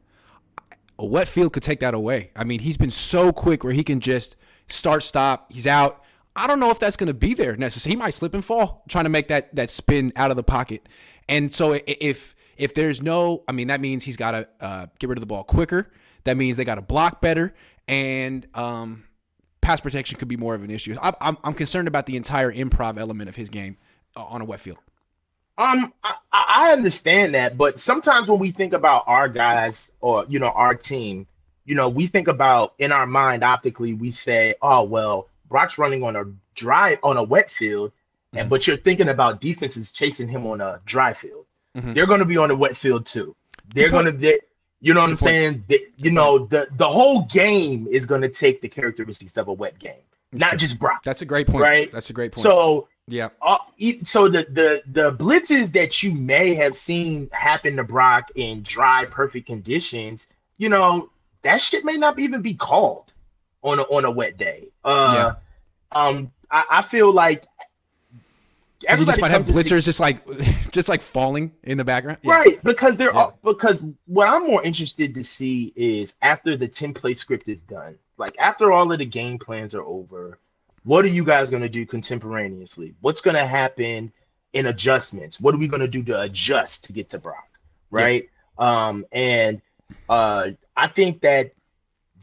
A wet field could take that away. I mean, he's been so quick where he can just start, stop, he's out. I don't know if that's going to be there necessarily. He might slip and fall trying to make that that spin out of the pocket. And so if if there's no, I mean, that means he's got to uh, get rid of the ball quicker. That means they got to block better, and um, pass protection could be more of an issue. I'm, I'm, I'm concerned about the entire improv element of his game uh, on a wet field? Um, I, I understand that, but sometimes when we think about our guys or you know our team, you know, we think about in our mind optically, we say, oh well, Brock's running on a dry on a wet field, mm-hmm. and but you're thinking about defenses chasing him on a dry field. Mm-hmm. They're going to be on a wet field too. They're going to, you know what I'm saying? They, you know, the the whole game is going to take the characteristics of a wet game, not just Brock. That's a great point. Right? That's a great point. So yeah. Uh, so the the the blitzes that you may have seen happen to Brock in dry, perfect conditions, you know, that shit may not even be called on a on a wet day. Uh, yeah. Um, I, I feel like everybody just might have blitzers just like (laughs) just like falling in the background, yeah. right? Because they're yeah. because what I'm more interested to see is after the ten play script is done, like after all of the game plans are over What are you guys going to do contemporaneously? What's going to happen in adjustments? What are we going to do to adjust to get to Brock? Right. Yeah. Um, and uh, I think that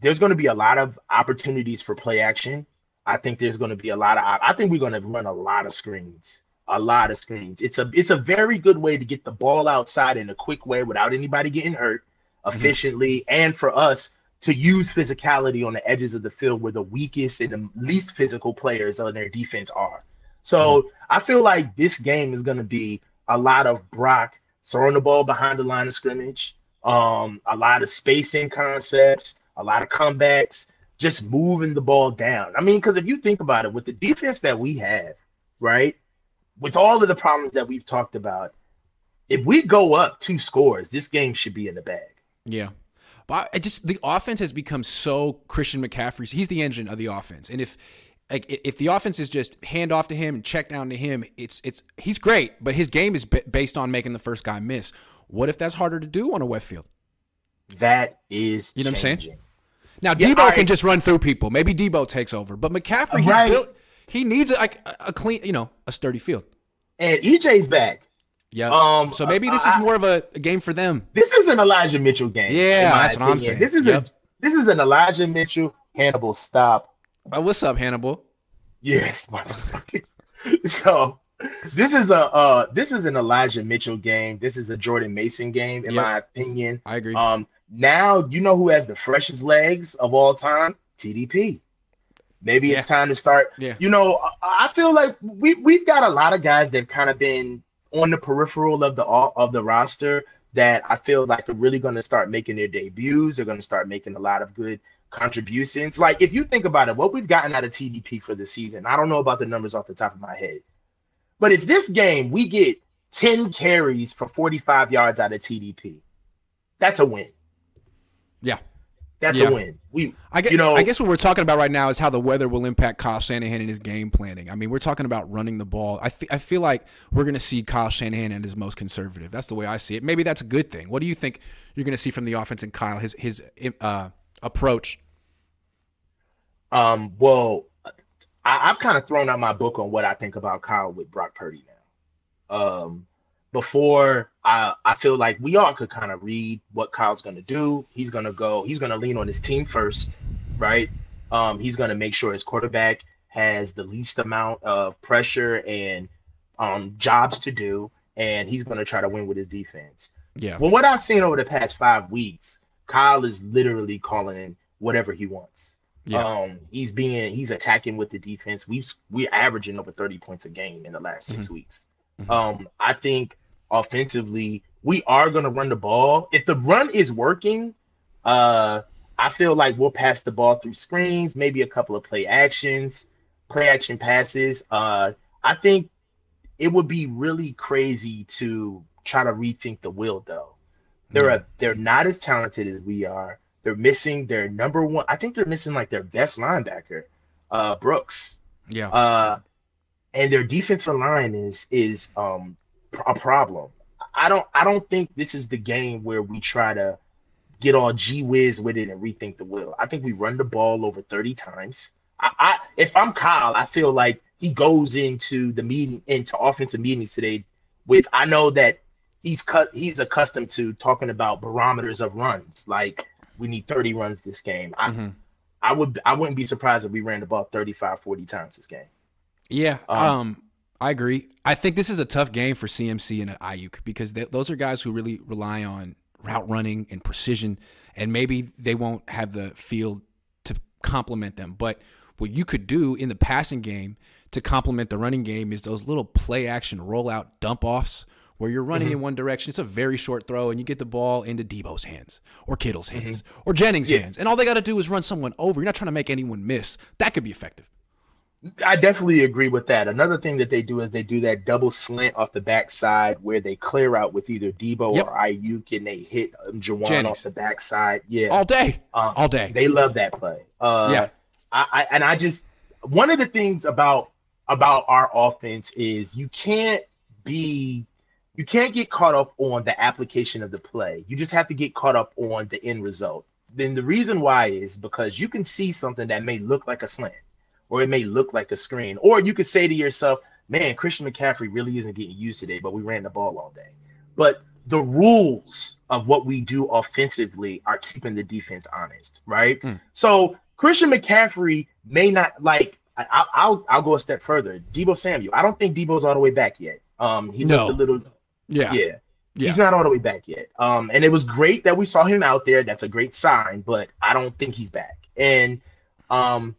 there's going to be a lot of opportunities for play action. I think there's going to be a lot of. I think we're going to run a lot of screens, a lot of screens. It's a it's a very good way to get the ball outside in a quick way without anybody getting hurt, mm-hmm. efficiently, mm-hmm. and for us to use physicality on the edges of the field where the weakest and the least physical players on their defense are. So mm-hmm. I feel like this game is going to be a lot of Brock throwing the ball behind the line of scrimmage, um, a lot of spacing concepts, a lot of comebacks, just moving the ball down. I mean, because if you think about it, with the defense that we have, right, with all of the problems that we've talked about, if we go up two scores, this game should be in the bag. Yeah. But I just the offense has become so Christian McCaffrey's. He's the engine of the offense, and if like if the offense is just hand off to him and check down to him, it's it's he's great, but his game is based on making the first guy miss. What if that's harder to do on a wet field? That is, you know changing. what I'm saying. Now yeah, Deebo can just run through people. Maybe Deebo takes over, but McCaffrey, right. built, he needs a, like a clean, you know, a sturdy field. And EJ's back. Yeah. Um, so maybe this is more of a, a, game for them. This is an Elijah Mitchell game. Yeah, that's opinion. what I'm saying. This is yep. a this is an Elijah Mitchell Hannibal stop. Uh, what's up, Hannibal? Yes, (laughs) so this is a uh this is an Elijah Mitchell game. This is a Jordan Mason game, in yep. my opinion. I agree. Um, now you know who has the freshest legs of all time? TDP. Maybe yeah. it's time to start. Yeah. You know, I feel like we we've got a lot of guys that kind of been on the peripheral of the of the roster that I feel like are really going to start making their debuts. They're going to start making a lot of good contributions. Like if you think about it, what we've gotten out of TDP for the season, I don't know about the numbers off the top of my head, but if this game we get 10 carries for 45 yards out of TDP, that's a win. Yeah. That's yeah. a win. We, I guess, you know, I guess what we're talking about right now is how the weather will impact Kyle Shanahan and his game planning. I mean, we're talking about running the ball. I th- I feel like we're going to see Kyle Shanahan at his most conservative. That's the way I see it. Maybe that's a good thing. What do you think you're going to see from the offense and Kyle his his uh, approach? Um. Well, I, I've kind of thrown out my book on what I think about Kyle with Brock Purdy now. Um before I I feel like we all could kind of read what Kyle's gonna do. He's gonna go, he's gonna lean on his team first, right? Um, he's gonna make sure his quarterback has the least amount of pressure and um jobs to do, and he's gonna try to win with his defense. Yeah. Well, what I've seen over the past five weeks, Kyle is literally calling whatever he wants. Yeah. Um, he's being he's attacking with the defense. We've we're averaging over 30 points a game in the last 6 mm-hmm. weeks. Mm-hmm. Um, I think offensively, we are going to run the ball. If the run is working, uh, I feel like we'll pass the ball through screens, maybe a couple of play actions, play action passes. Uh, I think it would be really crazy to try to rethink the wheel, though. They're a, they're not as talented as we are. They're missing their number one. I think they're missing like their best linebacker, uh, Brooks. Yeah. Uh, and their defensive line is is um a problem. I don't I don't think this is the game where we try to get all G whiz with it and rethink the wheel. I think we run the ball over 30 times. I, I if I'm Kyle, I feel like he goes into the meeting into offensive meetings today with I know that he's cut he's accustomed to talking about barometers of runs. Like we need 30 runs this game. I mm-hmm. I would I wouldn't be surprised if we ran the ball 35, 40 times this game. Yeah. Um, um I agree. I think this is a tough game for CMC and Aiyuk because they, those are guys who really rely on route running and precision, and maybe they won't have the field to complement them. But what you could do in the passing game to complement the running game is those little play action rollout dump offs where you're running mm-hmm. in one direction. It's a very short throw, and you get the ball into Deebo's hands or Kittle's mm-hmm. hands mm-hmm. or Jennings' yeah. hands, and all they got to do is run someone over. You're not trying to make anyone miss. That could be effective. I definitely agree with that. Another thing that they do is they do that double slant off the backside where they clear out with either Deebo yep. or Aiyuk and they hit um, Jauan Jennings. off the backside. Yeah, all day, um, all day. They love that play. Uh, yeah, I, I and I just one of the things about about our offense is you can't be you can't get caught up on the application of the play. You just have to get caught up on the end result. Then the reason why is because you can see something that may look like a slant or it may look like a screen. Or you could say to yourself, man, Christian McCaffrey really isn't getting used today, but we ran the ball all day. But the rules of what we do offensively are keeping the defense honest, right? Mm. So Christian McCaffrey may not like. I, will I'll go a step further. Deebo Samuel. I don't think Deebo's all the way back yet. Um, he no. looked a little. Yeah. Yeah. Yeah. He's not all the way back yet. Um, and it was great that we saw him out there. That's a great sign, but I don't think he's back. And um,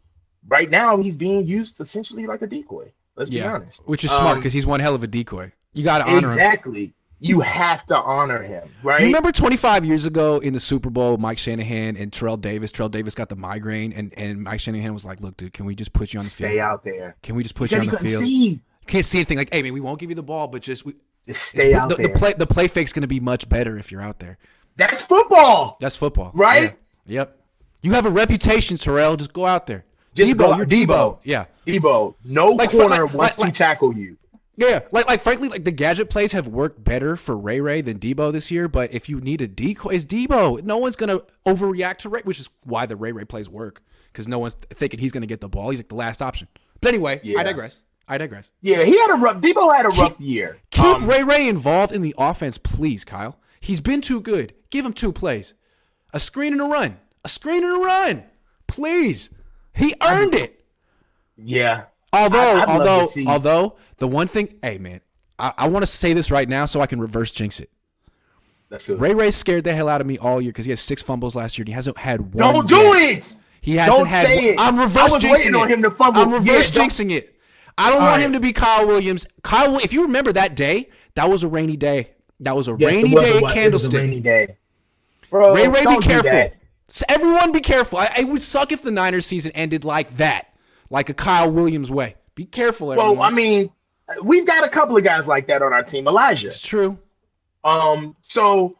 right now he's being used essentially like a decoy. Let's yeah. be honest. Which is smart because um, he's one hell of a decoy. You got to honor exactly. him. Exactly. You have to honor him, right? You remember 25 years ago in the Super Bowl, Mike Shanahan and Terrell Davis. Terrell Davis got the migraine, and, and Mike Shanahan was like, "Look, dude, can we just put you on the Stay field? Stay out there. Can we just put you on the field? See. Can't see anything. Like, hey man, we won't give you the ball, but just we just stay out the, there. The play, the play fake's going to be much better if you're out there. That's football. That's football, right? Yeah. Yep. You have a reputation, Terrell. Just go out there. Just Deebo, go, you're Deebo. Deebo. Yeah. Deebo. No like, corner like, wants like, to tackle you. Yeah, like like frankly, like the gadget plays have worked better for Ray Ray than Deebo this year. But if you need a decoy, it's Deebo. No one's gonna overreact to Ray, which is why the Ray Ray plays work because no one's thinking he's gonna get the ball. He's like the last option. But anyway, yeah. I digress. I digress. Yeah, he had a rough. Deebo had a keep, rough year. Keep um, Ray Ray involved in the offense, please, Kyle. He's been too good. Give him two plays, a screen and a run, a screen and a run, please. He earned i it. Yeah. Although, I'd although, although the one thing, hey man, I, I want to say this right now so I can reverse jinx it. That's good. Ray Ray scared the hell out of me all year because he has six fumbles last year and he hasn't had one. Don't do it. He hasn't Don't had. Say it. I'm reverse jinxing it. him to fumble. I'm reverse yeah, jinxing it. I don't All want right. him to be Kyle Williams. Kyle, if you remember that day, that was a rainy day. That was a yes, rainy day at Candlestick. rainy day. Bro, Ray Ray, be careful. So everyone, be careful. I, it would suck if the Niners season ended like that, like a Kyle Williams way. Be careful. Everyone. Well, I mean, we've got a couple of guys like that on our team. Elijah. It's true. Um. So,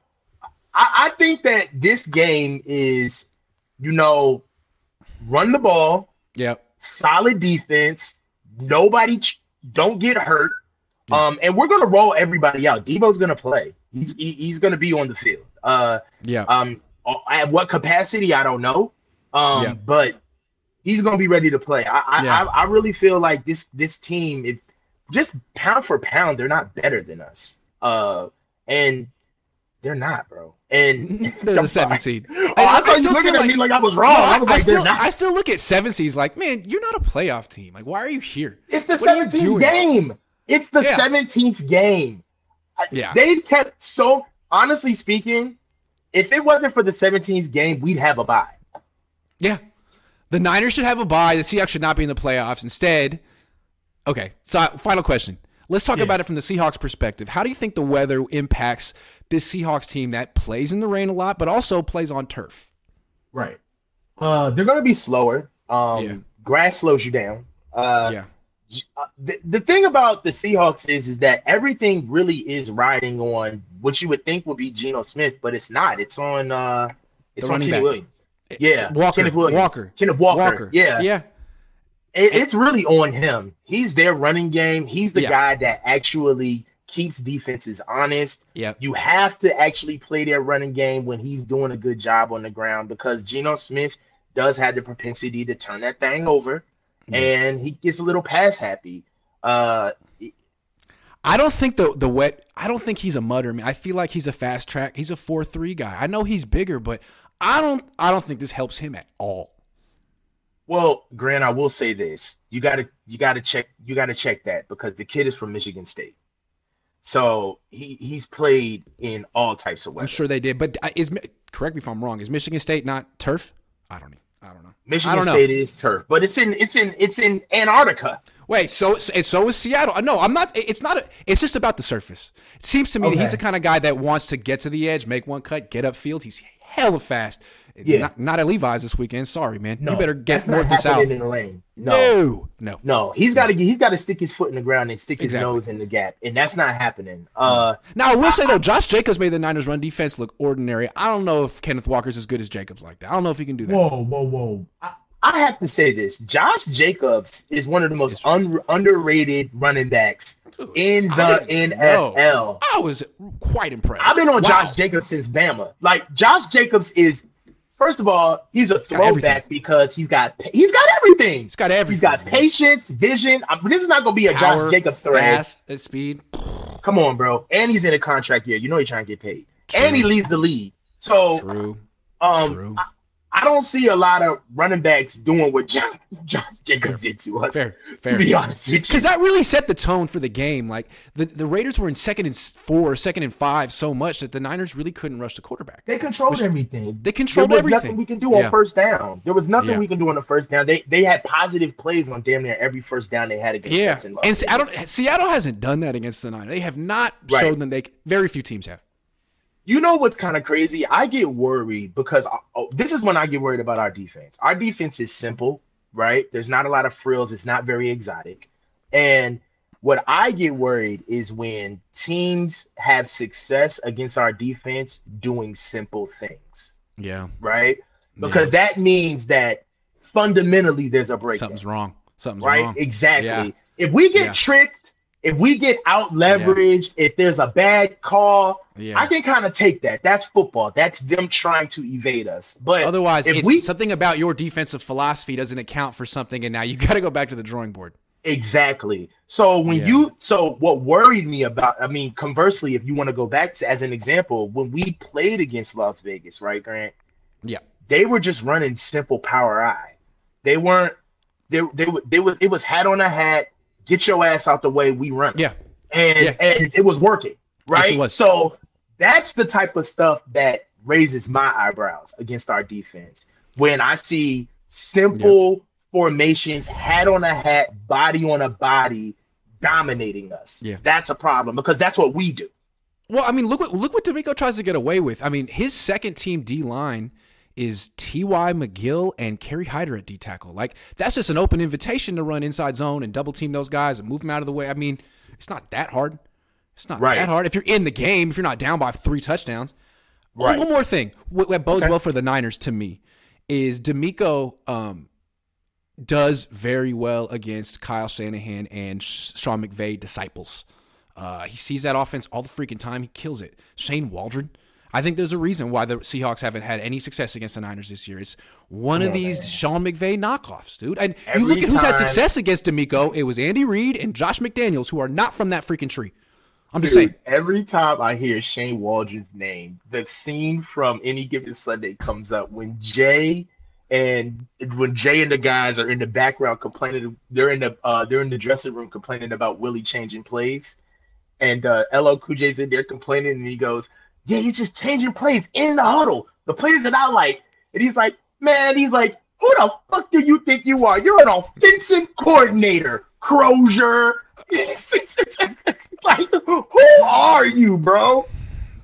I, I think that this game is, you know, run the ball. Yep. Solid defense Nobody ch- don't get hurt. Um, and we're gonna roll everybody out. Deebo's gonna play. He's he, he's gonna be on the field. Uh, yeah. Um, at what capacity I don't know. Um, yeah. but he's gonna be ready to play. I I, yeah. I, I really feel like this this team, it, just pound for pound, they're not better than us. Uh, and they're not, bro. And (laughs) they're (laughs) the seven seed. (laughs) Oh, I, I, thought you looking at like, me like I was wrong. No, I, was like, still, I still look at seven seeds like, man, you're not a playoff team. Like, why are you here? It's the seventeenth game. It's the seventeenth yeah. game. Yeah, they kept so. Honestly speaking, if it wasn't for the seventeenth game, we'd have a bye. Yeah, the Niners should have a bye. The Seahawks should not be in the playoffs. Instead, okay. So, final question. Let's talk yeah. about it from the Seahawks perspective. How do you think the weather impacts this Seahawks team that plays in the rain a lot, but also plays on turf? Right. Uh, they're going to be slower. Um, yeah. Grass slows you down. Uh, yeah. The, the thing about the Seahawks is is that everything really is riding on what you would think would be Geno Smith, but it's not. It's on uh it's on Kenny back. Williams. Yeah, Walker, Kenneth Williams. Walker, Kenneth Walker. Walker. Yeah, yeah. It, it's really on him. He's their running game. He's the yeah. guy that actually keeps defenses honest. Yeah. You have to actually play their running game when he's doing a good job on the ground because Geno Smith does have the propensity to turn that thing over and he gets a little pass happy. Uh I don't think the the wet I don't think he's a mudder. I feel like he's a fast track. He's a 4-3 guy. I know he's bigger, but I don't I don't think this helps him at all. Well, Grant, I will say this: you got to you got to check you got to check that because the kid is from Michigan State, so he he's played in all types of weather. I'm sure they did, but uh, is correct me if I'm wrong. Is Michigan State not turf? I don't know. I don't know. Michigan don't State know. is turf, but it's in it's in it's in Antarctica. Wait, so and so is Seattle. Uh, no, I'm not. It's not. A, it's just about the surface. It seems to me okay. that he's the kind of guy that wants to get to the edge, make one cut, get upfield. He's hella fast. Yeah. Not, not, at Levi's this weekend. Sorry, man. No, you better get north and south. In the lane. No, no, no. no. He's got to he's got to stick his foot in the ground and stick his exactly. nose in the gap, and that's not happening. Uh, now I will I, say though, Josh Jacobs made the Niners run defense look ordinary. I don't know if Kenneth Walker's as good as Jacobs like that. I don't know if he can do that. Whoa, whoa, whoa. I, I have to say this: Josh Jacobs is one of the most un- underrated running backs Dude, in the NFL. I was quite impressed. I've been on wow. Josh Jacobs since Bama. Like Josh Jacobs is First of all, he's a he's throwback because he's got he's got everything. He's got everything. He's got man. patience, vision. I this is not gonna be a Power, Josh Jacobs threat. Fast at speed. Come on, bro. And he's in a contract year. You know he's trying to get paid. True. And he leads the league. So True. um True. I, I don't see a lot of running backs doing what John, (laughs) Josh Jacobs fair, did to us. Fair, fair. To be honest with you, because that really set the tone for the game. Like the, the Raiders were in second and four, second and five so much that the Niners really couldn't rush the quarterback. They controlled Which, everything. They controlled there was everything. Nothing we can do on yeah. first down. There was nothing yeah. we can do on the first down. They they had positive plays on damn near every first down they had against yeah. us. Yeah, and Seattle Seattle hasn't done that against the Niners. They have not right. shown them they. Very few teams have. You know what's kind of crazy? I get worried because uh, oh, this is when I get worried about our defense. Our defense is simple, right? There's not a lot of frills. It's not very exotic. And what I get worried is when teams have success against our defense doing simple things. Yeah. Right? Because yeah. that means that fundamentally there's a break. Something's wrong. Something's wrong. right? wrong. Exactly. Yeah. If we get yeah. tricked if we get out leveraged, yeah. if there's a bad call, yeah. I can kind of take that. That's football. That's them trying to evade us. But otherwise, if we something about your defensive philosophy doesn't account for something, and now you (laughs) got to go back to the drawing board. Exactly. So when yeah. you so what worried me about, I mean, conversely, if you want to go back to as an example, when we played against Las Vegas, right, Grant? Yeah. They were just running simple power I. They weren't. They they they was it was hat on a hat get your ass out the way, we run. Yeah. And yeah. and it was working, right? Yes, was. So that's the type of stuff that raises my eyebrows against our defense. When I see simple yeah. formations, hat on a hat, body on a body, dominating us. Yeah. That's a problem because that's what we do. Well, I mean, look what look what DeMeco tries to get away with. I mean, his second team D line is T.Y. McGill and Kerry Hyder at D tackle. Like, that's just an open invitation to run inside zone and double team those guys and move them out of the way. I mean, it's not that hard. It's not right. that hard. If you're in the game, if you're not down by three touchdowns. Right. One more thing, what, what bodes okay. well for the Niners to me is DeMeco um, does very well against Kyle Shanahan and Sean McVay disciples. Uh, he sees that offense all the freaking time. He kills it. Shane Waldron I think there's a reason why the Seahawks haven't had any success against the Niners this year. It's one of these man. Sean McVay knockoffs, dude. And Every you look at who's had success against DeMeco. It was Andy Reid and Josh McDaniels, who are not from that freaking tree. I'm just Dude, saying. Every time I hear Shane Waldron's name, the scene from Any Given Sunday comes up when Jay and when Jay and the guys are in the background complaining, they're in the uh, they're in the dressing room complaining about Willie changing plays, and uh, LL Cool J's in there complaining, and he goes, yeah, you're just changing plays in the huddle. The plays that I like. And he's like, man, he's like, who the fuck do you think you are? You're an offensive coordinator, Crozier. (laughs) like, who are you, bro?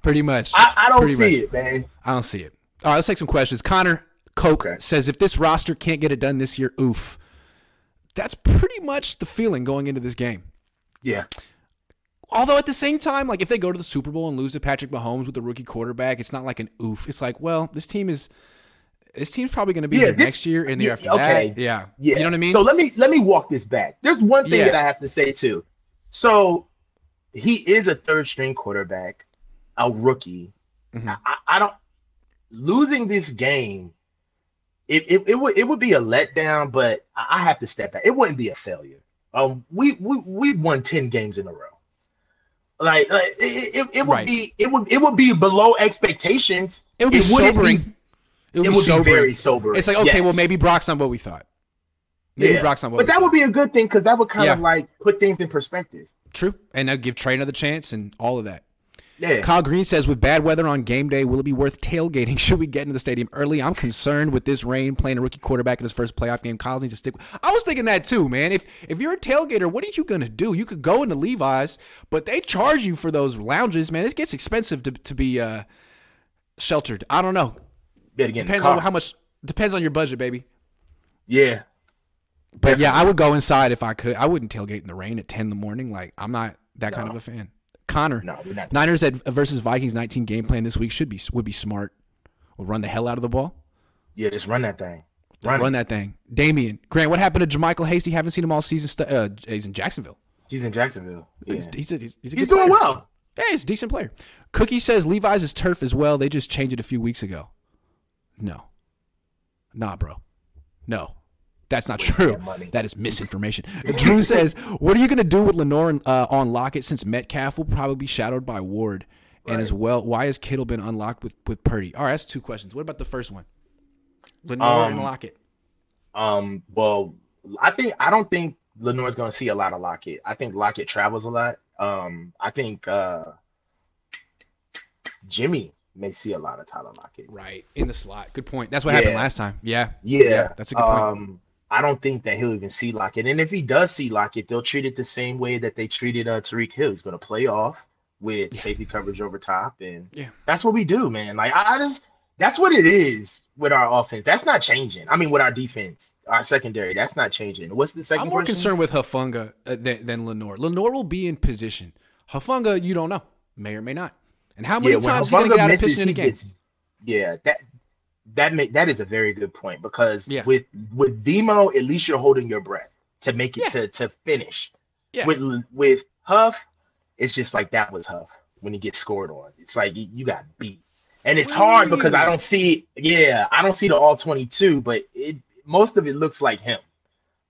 Pretty much. I, I don't see much. it, man. I don't see it. All right, let's take some questions. Connor Coke okay. says, if this roster can't get it done this year, oof. That's pretty much the feeling going into this game. Yeah. Although at the same time, like if they go to the Super Bowl and lose to Patrick Mahomes with the rookie quarterback, it's not like an oof. It's like, well, this team is this team's probably going to be yeah, here this, next year and the yeah, year after okay. that. Yeah, yeah. You know what I mean? So let me let me walk this back. There's one thing yeah. that I have to say too. So he is a third string quarterback, a rookie. Mm-hmm. I, I, don't losing this game. It, it, it would it would be a letdown, but I have to step back. It wouldn't be a failure. Um, we we we won ten games in a row. Like, like it, it, it would right. be it would it would be below expectations. It would be it sobering. Be, it would, it would be very sobering. It's like okay, yes. well maybe Brock's not what we thought. Maybe yeah. Brock's not what. But that thought. would be a good thing because that would kind yeah. of like put things in perspective. True, and that give Trey another chance and all of that. Yeah. Kyle Green says, with bad weather on game day, will it be worth tailgating? (laughs) Should we get into the stadium early? I'm concerned with this rain playing a rookie quarterback in his first playoff game. Kyle needs to stick. I was thinking that too, man. If if you're a tailgater, what are you gonna do? You could go into Levi's, but they charge you for those lounges, man. It gets expensive to to be uh, sheltered. I don't know. Depends on how much. Depends on your budget, baby. Yeah. But yeah, I would go inside if I could. I wouldn't tailgate in the rain at ten in the morning. Like I'm not that no. kind of a fan. Connor. No, we're not. Niners at, versus Vikings 19 game plan this week should be would be smart. We'll run the hell out of the ball. Yeah, just run that thing. Run, run that thing. Damian Grant, what happened to JaMycal Hasty? Haven't seen him all season. Uh, he's in Jacksonville. He's in Jacksonville. Yeah. He's, he's, a, he's, he's, he's doing player. well. Yeah, he's a decent player. Cookie says Levi's is turf as well. They just changed it a few weeks ago. No. Nah, bro. No. That's not true. That is misinformation. Drew says, "What are you going to do with Lenoir uh, on Lockett since Metcalf will probably be shadowed by Ward, and as well, why has Kittle been unlocked with with Purdy? All right, that's two questions. What about the first one? Lenoir um, and Lockett. Um. Well, I think I don't think Lenoir's going to see a lot of Lockett. I think Lockett travels a lot. Um. I think uh, Jimmy may see a lot of Tyler Lockett. Right in the slot. Good point. That's what yeah. happened last time. Yeah. yeah. Yeah. That's a good point. I don't think that he'll even see Lockett. And if he does see Lockett, they'll treat it the same way that they treated uh, Tyreek Hill. He's going to play off with yeah. safety coverage over top, and yeah, that's what we do, man. Like I, just that's what it is with our offense. That's not changing. I mean, with our defense, our secondary, that's not changing. What's the second? I'm more person? concerned with Hufanga uh, than, than Lenore. Lenoir will be in position. Hufanga, you don't know, may or may not. And how many yeah, times is he going to get out of position in a game? Gets, yeah, that that make that is a very good point because yeah. with with Demo, at least you're holding your breath to make it yeah. to to finish. Yeah. With with Huff, it's just like that was Huff when he gets scored on. It's like you got beat, and it's hard because I don't see. Yeah, I don't see the all twenty two, but it most of it looks like him.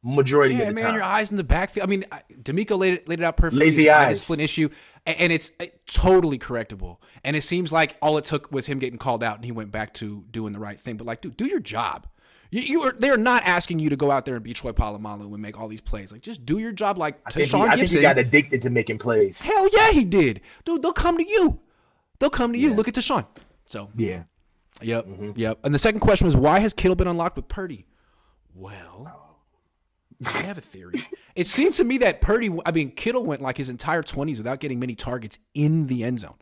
Majority yeah, of the yeah. man, time. your eyes in the backfield. I mean, DeMeco laid it, laid it out perfectly. Lazy eyes. Split issue and it's uh, totally correctable. And it seems like all it took was him getting called out, and he went back to doing the right thing. But like, dude, do your job. You, you are they're not asking you to go out there and be Troy Polamalu and make all these plays. Like, just do your job. Like I think, he, I think he got addicted to making plays. Hell yeah, he did. Dude, they'll come to you. They'll come to you. Look at Deshaun. So yeah, yep, mm-hmm. yep. And the second question was why has Kittle been unlocked with Purdy? Well. I have a theory. it seemed to me that Purdy, I mean, Kittle went like his entire 20s without getting many targets in the end zone.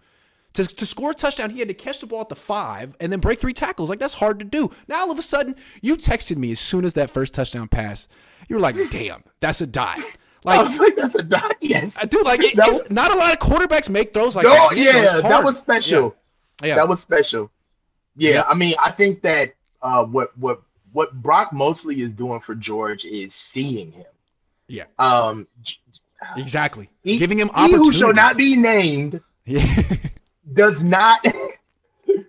To, to score a touchdown, he had to catch the ball at the five and then break three tackles. Like, that's hard to do. Now, all of a sudden, you texted me as soon as that first touchdown pass. You were like, damn, that's a dot. Like, like that's a dot. Yes, I do. Like, it, was, not a lot of quarterbacks make throws like no, that. yeah, that was special. Yeah. yeah. that was special. Yeah, yeah, I mean, I think that uh, what what what Brock mostly is doing for George is seeing him. Yeah. Um. Exactly. He, Giving him he who shall not be named. Yeah. (laughs) does not.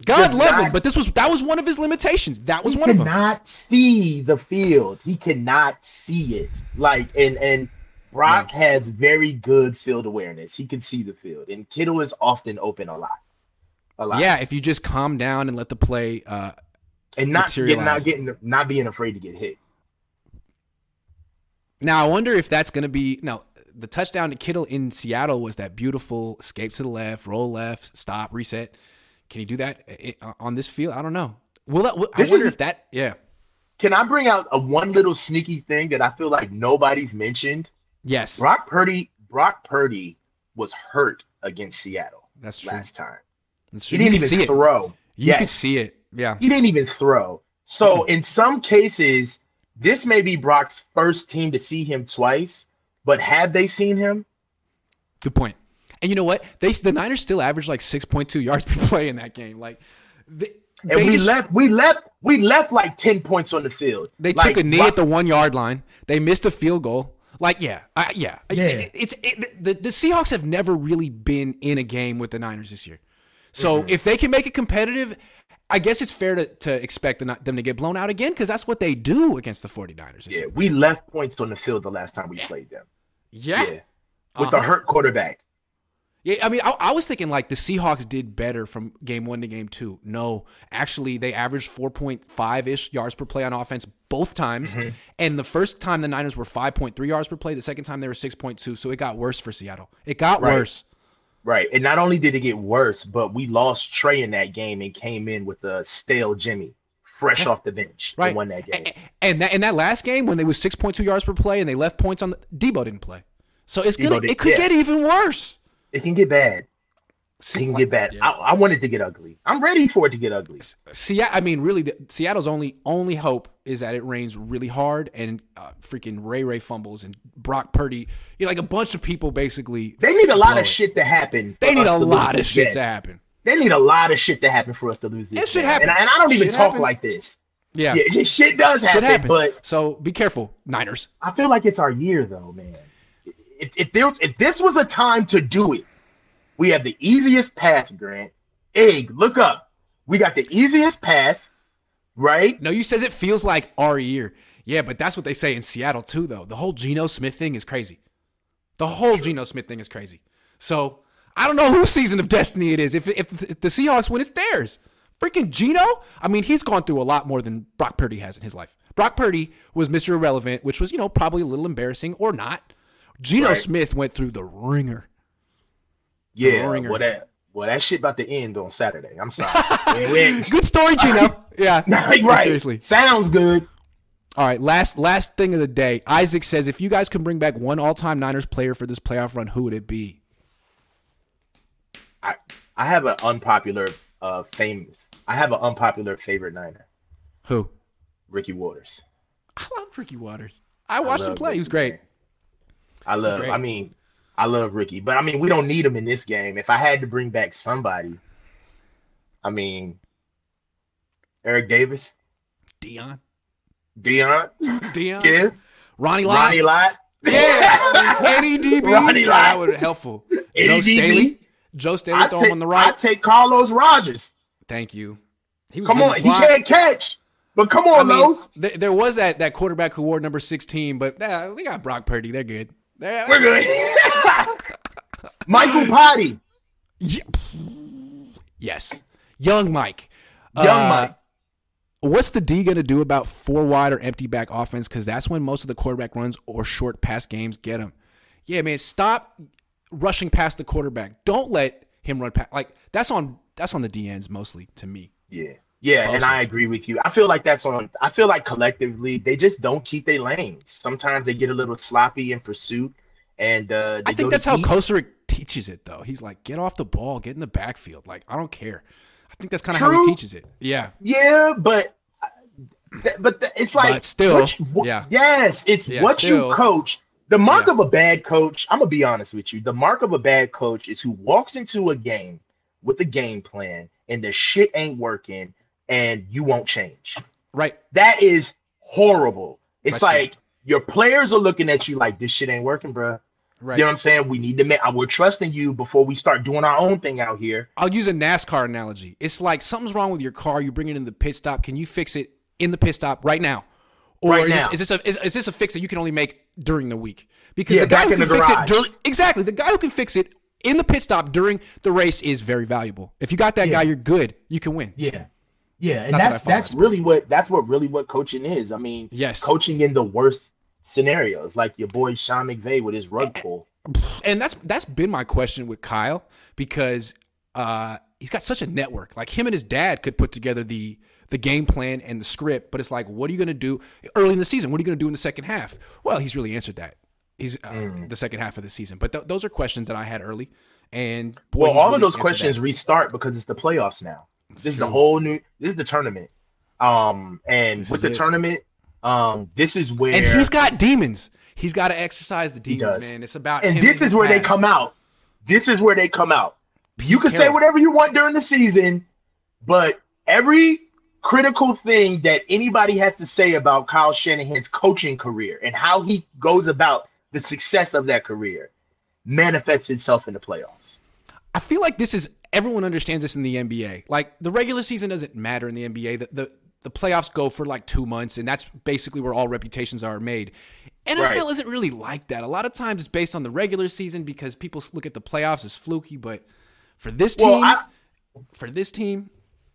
God love not, him, but this was that was one of his limitations. That was one of them. He cannot see the field. He cannot see it. Like and and Brock has very good field awareness. He can see the field, and Kittle is often open a lot. A lot. Yeah, if you just calm down and let the play uh, and not getting not getting not being afraid to get hit. Now I wonder if that's going to be now the touchdown to Kittle in Seattle was that beautiful escape to the left, roll left, stop, reset. Can he do that eh, eh, on this field? I don't know. Will that? I wonder is, if that. Yeah. Can I bring out a one little sneaky thing that I feel like nobody's mentioned? Yes. Brock Purdy. Brock Purdy was hurt against Seattle. That's true. Last time. That's true. He didn't even throw. It. You yes. could see it. Yeah. He didn't even throw. So in some cases, this may be Brock's first team to see him twice, but had they seen him? Good point. And you know what? They the Niners still averaged like 6.2 yards (laughs) per play in that game. Like they, and we just, left we left we left like 10 points on the field. They like, took a knee Brock, at the 1 yard line. They missed a field goal. Like yeah, uh, yeah. yeah. It, it's it, the the Seahawks have never really been in a game with the Niners this year. So mm-hmm. if they can make it competitive, I guess it's fair to, to expect them to get blown out again because that's what they do against the 49ers. Yeah, we left points on the field the last time we played them. Yeah. yeah. With uh-huh. a hurt quarterback. Yeah, I mean, I, I, was thinking like the Seahawks did better from game one to game two. No, actually, they averaged 4.5 ish yards per play on offense both times. Mm-hmm. And the first time the Niners were 5.3 yards per play, the second time they were 6.2. So it got worse for Seattle. It got right. worse. Right. And not only did it get worse, but we lost Trey in that game and came in with a stale Jimmy fresh off the bench right. and won that game. And that in that last game when they was 6.2 yards per play and they left points on the Deebo didn't play. So it's gonna it could yeah. get even worse. It can get bad. It can get bad. Yeah. I, I want it to get ugly. I'm ready for it to get ugly. See, I mean, really, the, Seattle's only only hope is that it rains really hard and uh, freaking Ray Ray fumbles and Brock Purdy, you know, like a bunch of people basically. They need a lot of shit to happen. They need a lot of shit to happen. They need a lot of shit to happen for us to lose this. It shit happens. And, and, I don't even shit talk happens. like this. Yeah. yeah, shit does happen, happen, But so be careful, Niners. I feel like it's our year, though, man. If, if there if this was a time to do it, we have the easiest path, Grant. Egg, look up. We got the easiest path. right? No, you says it feels like our year. Yeah, but that's what they say in Seattle too, though. The whole Geno Smith thing is crazy. The whole Geno Smith thing is crazy. So I don't know whose season of destiny it is. If, if, the Seahawks win, it's theirs. Freaking Geno. I mean, he's gone through a lot more than Brock Purdy has in his life. Brock Purdy was Mr. Irrelevant, which was, you know, probably a little embarrassing or not. Geno right. Smith went through the ringer. Yeah, ringer. Well, that, well, that shit about to end on Saturday. I'm sorry. (laughs) good story, Geno. (laughs) Yeah, right. Seriously, sounds good. All right, last last thing of the day. Isaac says, if you guys can bring back one all-time Niners player for this playoff run, who would it be? I I have an unpopular, uh, famous. I have an unpopular favorite Niner. Who? Ricky Watters. I love Ricky Watters. I watched I him play. Ricky. He was great. I love. I mean, I love Ricky, but I mean, we don't need him in this game. If I had to bring back somebody, I mean, Eric Davis, Dion, Dion, Dion, Yeah. Ronnie Lott. Ronnie Lott. Yeah. (laughs) Eddie DB. Ronnie Lott. That would be helpful. Eddie Joe DB. Staley. Joe Staley throw him on the right. I take Carlos Rogers. Thank you. He come on, he can't catch. But come on, I mean, th- there was that that quarterback who wore number sixteen, but uh, they got Brock Purdy. They're good. They're, We're good. (laughs) (laughs) Michael Potty. Yeah. Yes, young Mike. Young uh, Mike. What's the D going to do about four wide or empty back offense? Because that's when most of the quarterback runs or short pass games get him. Yeah, man, stop rushing past the quarterback. Don't let him run past. Like that's on that's on the DNs mostly to me. Yeah, yeah, and I agree with you. I feel like that's on. I feel like collectively they just don't keep their lanes. Sometimes they get a little sloppy in pursuit, and uh, I think that's how Kocurek teaches it. Though he's like, get off the ball, get in the backfield. Like I don't care. I think that's kind of how he teaches it. Yeah. Yeah, but but it's like but still, you, yeah. Yes, it's yeah, what still, you coach. The mark yeah. of a bad coach, I'm gonna be honest with you. The mark of a bad coach is who walks into a game with a game plan and the shit ain't working and you won't change. Right. That is horrible. It's like your players are looking at you like this shit ain't working, bro. Right. You know what I'm saying? We need to make. We're trusting you before we start doing our own thing out here. I'll use a NASCAR analogy. It's like something's wrong with your car. You bring it in the pit stop. Can you fix it in the pit stop right now? Or right is, now. This, is, this a is, is, this a fix that you can only make during the week? Because yeah, the guy who can fix garage. it during exactly the guy who can fix it in the pit stop during the race is very valuable. If you got that yeah. guy, you're good. You can win. Yeah. Yeah, and Not that's that that's really what that's what really what coaching is. I mean, yes, coaching in the worst scenarios, like your boy Sean McVay with his rug pull. And that's that's been my question with Kyle because uh, he's got such a network. Like him and his dad could put together the the game plan and the script, but it's like, what are you going to do early in the season? What are you going to do in the second half? Well, he's really answered that. He's uh, mm. the second half of the season, but th- those are questions that I had early. And boy, well, all really of those questions that. restart because it's the playoffs now. This is a whole new. This is the tournament. Um, and this with the it. tournament, um, this is where and he's got demons. He's got to exercise the demons, man. It's about and this is where past. they come out. This is where they come out. You can say whatever you want during the season, but every critical thing that anybody has to say about Kyle Shanahan's coaching career and how he goes about the success of that career manifests itself in the playoffs. I feel like this is everyone understands this in the NBA. Like the regular season doesn't matter in the NBA. The the, the playoffs go for like two months, and that's basically where all reputations are made. NFL right. isn't really like that. A lot of times it's based on the regular season because people look at the playoffs as fluky. But for this team, well, I, for this team,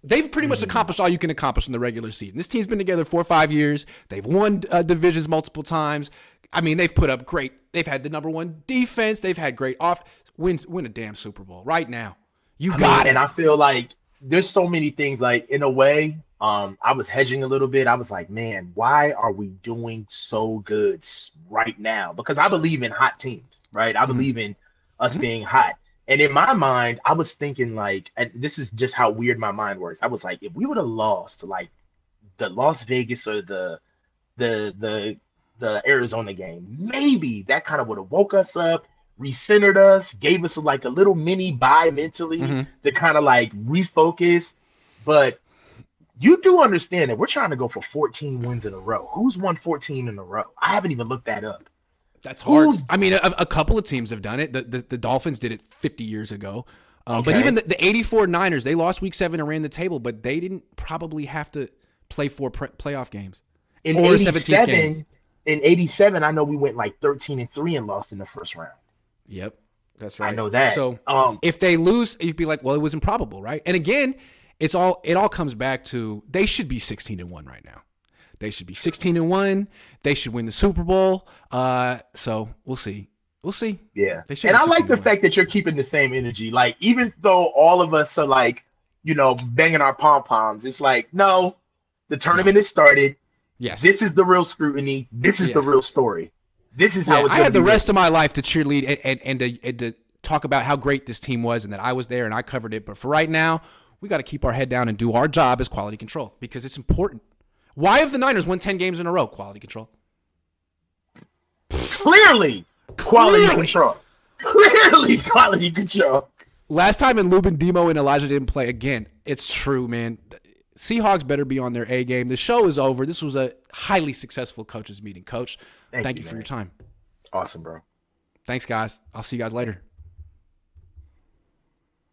they've pretty much mm. accomplished all you can accomplish in the regular season. This team's been together four or five years. They've won uh, divisions multiple times. I mean, they've put up great. They've had the number one defense. They've had great off. Wins, win a damn Super Bowl right now. You I got mean, it. And I feel like there's so many things. Like in a way, um, I was hedging a little bit. I was like, man, why are we doing so good right now? Because I believe in hot teams, right? I mm-hmm. believe in us mm-hmm. being hot. And in my mind, I was thinking like, and this is just how weird my mind works. I was like, if we would have lost like the Las Vegas or the the the the Arizona game, maybe that kind of would have woke us up recentered us, gave us like a little mini bye mentally mm-hmm. to kind of like refocus. But you do understand that we're trying to go for 14 wins in a row. Who's won 14 in a row? I haven't even looked that up. That's hard. Who's, I mean, a, a, couple of teams have done it. The, the, the Dolphins did it 50 years ago. Um, okay. But even the, the 84 Niners, they lost week seven and ran the table, but they didn't probably have to play four pre- playoff games. In or 87, in 87, I know we went like 13 and 3 and lost in the first round. Yep. That's right. I know that. So um, if they lose, you'd be like, well, it was improbable, right? And again, it's all it all comes back to they should be 16 and 1 right now. They should be 16 and 1. They should win the Super Bowl. Uh, so we'll see. We'll see. Yeah. they should. And I like the fact that you're keeping the same energy. Like, even though all of us are like, you know, banging our pom poms, it's like, no, the tournament no. has started. Yes. This is the real scrutiny. This is yeah. the real story. This is how yeah, I had the rest of my life to cheerlead and, and, and, to, and to talk about how great this team was and that I was there and I covered it. But for right now, we got to keep our head down and do our job as quality control because it's important. Why have the Niners won 10 games in a row? Quality control. Clearly, quality Clearly. control. Clearly, quality control. Last time in Lubin, Deebo, and Elijah didn't play again. It's true, man. Seahawks better be on their A game. The show is over. This was a highly successful coaches meeting. Coach, thank, thank you, you for your time. Awesome, bro. Thanks, guys. I'll see you guys later.